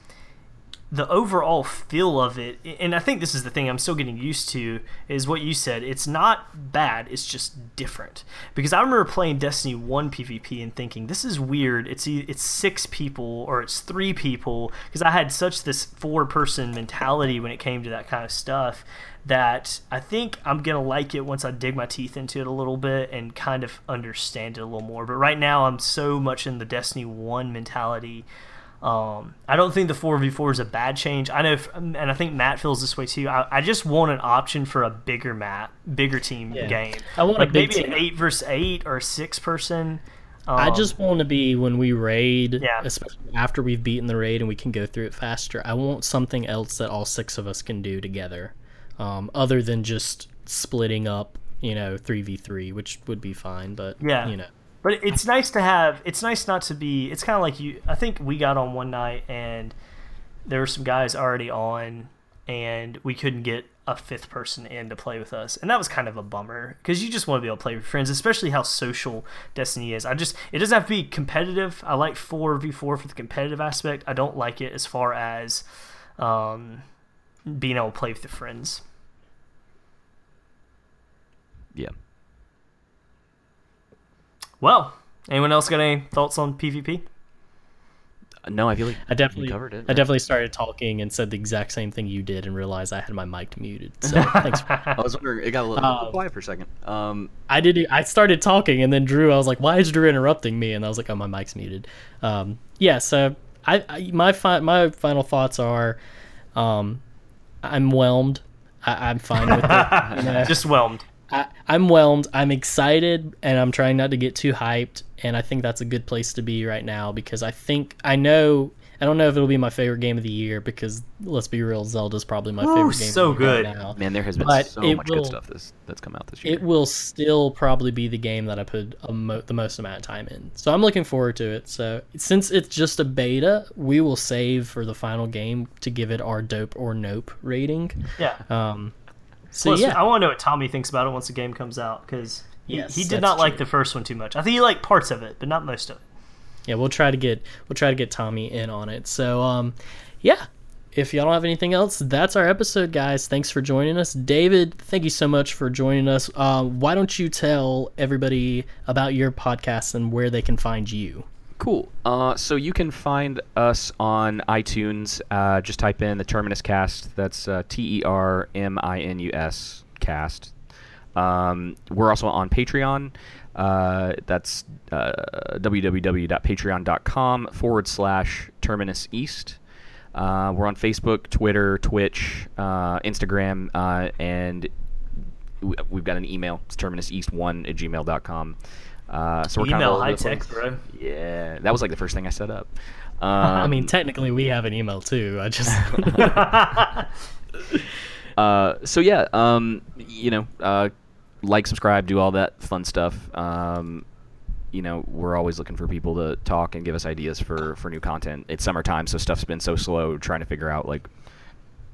the overall feel of it and i think this is the thing i'm still getting used to is what you said. It's not bad it's just different. Because i remember playing destiny 1 pvp and thinking this is weird. It's it's six people or it's three people. Because i had such this four person mentality when it came to that kind of stuff that i think i'm gonna like it once i dig my teeth into it a little bit and kind of understand it a little more. But right now i'm so much in the destiny 1 mentality um, I don't think the 4v4 is a bad change. I know, if, and I think Matt feels this way too. I, I just want an option for a bigger map, bigger team Yeah. game. I want a like big maybe team. an eight versus eight or a six person. Um, I just want to be when we raid, Yeah. especially after we've beaten the raid and we can go through it faster. I want something else that all six of us can do together, um, other than just splitting up, you know, three v three, which would be fine. But Yeah. you know, But it's nice to have. It's nice not to be. It's kind of like you. I think we got on one night and there were some guys already on, and we couldn't get a fifth person in to play with us, and that was kind of a bummer because you just want to be able to play with friends, especially how social Destiny is. I just it doesn't have to be competitive. I like four v four for the competitive aspect. I don't like it as far as um, being able to play with the friends. yeah, Well, anyone else got any thoughts on PvP? Uh, no, I feel like I definitely, covered it. I definitely started talking and said the exact same thing you did, and realized I had my mic muted. So thanks. For, I was wondering. It got a little Uh, quiet for a second. Um, I did. I started talking, and then Drew. I was like, "Why is Drew interrupting me?" And I was like, "Oh, my mic's muted." Um, yeah. So I, I my fi- my final thoughts are, um, I'm whelmed. I, I'm fine with it. you know? Just whelmed. I, I'm whelmed. I'm excited, and I'm trying not to get too hyped. And I think that's a good place to be right now because I think I know. I don't know if it'll be my favorite game of the year because let's be real, Zelda's probably my Ooh, favorite game. so of the year good. right now. man, there has been But so much will- good stuff this that's come out this year. It will still probably be the game that I put a mo- the most amount of time in. So I'm looking forward to it. So since it's just a beta, we will save for the final game to give it our dope or nope rating. Yeah. Um, so Plus, yeah, I want to know what Tommy thinks about it once the game comes out because he, Yes, he did that's not like true. the first one too much. I think he liked parts of it, but not most of it. yeah, we'll try to get we'll try to get Tommy in on it. So um, yeah. If y'all don't have anything else, that's our episode, guys. Thanks for joining us, David. Thank you so much for joining us. Um, why don't you tell everybody about your podcast and where they can find you? Cool. Uh, so you can find us on iTunes. Uh, just type in the Terminus Cast. That's uh, T E R M I N U S cast. Um, we're also on Patreon. Uh, that's uh, www.patreon.com forward slash Terminus East. Uh, we're on Facebook, Twitter, Twitch, Instagram, and we- we've got an email. It's terminuseast1 at gmail.com. Uh, so we're kind of Email all high tech, bro. Yeah, that was like the first thing I set up. Um, I mean, technically, we have an email too. I just uh, so yeah, um, you know, uh, like, subscribe, do all that fun stuff. Um, you know, we're always looking for people to talk and give us ideas for for new content. It's summertime, so stuff's been so slow trying to figure out like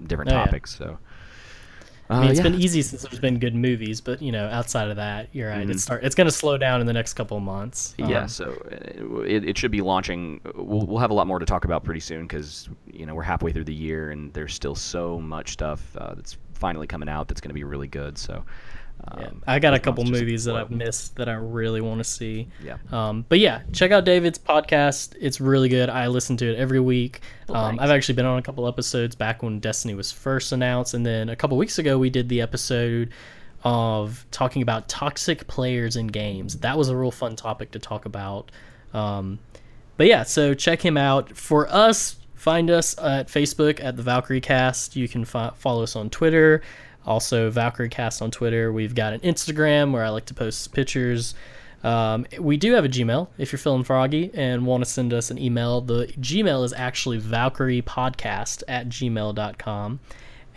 different Oh, yeah. topics. So. I mean, Uh, it's yeah. been easy since there's been good movies, but you know, outside of that, you're right. Mhm. It's start. It's going to slow down in the next couple of months. Yeah, Um, so uh, it, it should be launching. We'll, we'll have a lot more to talk about pretty soon because you know we're halfway through the year and there's still so much stuff uh, that's finally coming out that's going to be really good. So um, yeah. I got a couple movies that. I've missed that I really want to see. Yeah. Um, but yeah, check out David's podcast. It's really good. I listen to it every week. Well, um. I've actually been on a couple episodes back when Destiny was first announced, and then a couple weeks ago we did the episode of talking about toxic players in games. That was a real fun topic to talk about. Um, but yeah, so check him out. For us, find us at Facebook at the Valkyrie Cast. You can fo- follow us on Twitter, also Valkyrie Cast on Twitter. We've got an Instagram where I like to post pictures. Um, we do have a Gmail if you're feeling froggy and want to send us an email. The Gmail is actually ValkyriePodcast at gmail.com.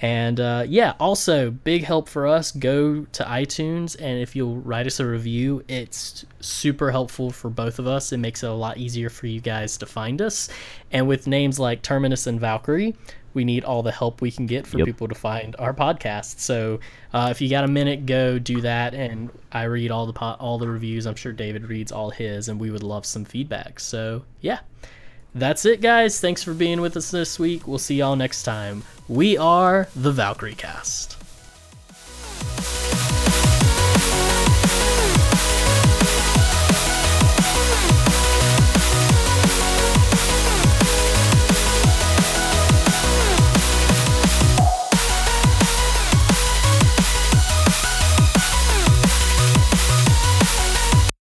And uh, yeah, also big help for us. Go to iTunes, and if you'll write us a review, it's super helpful for both of us. It makes it a lot easier for you guys to find us. And with names like Terminus and Valkyrie, we need all the help we can get for Yep. people to find our podcast. So uh, if you got a minute, go do that. And I read all the po- all the reviews. I'm sure David reads all his, and we would love some feedback. So yeah. That's it, guys. Thanks for being with us this week. We'll see y'all next time. We are the Valkyrie Cast.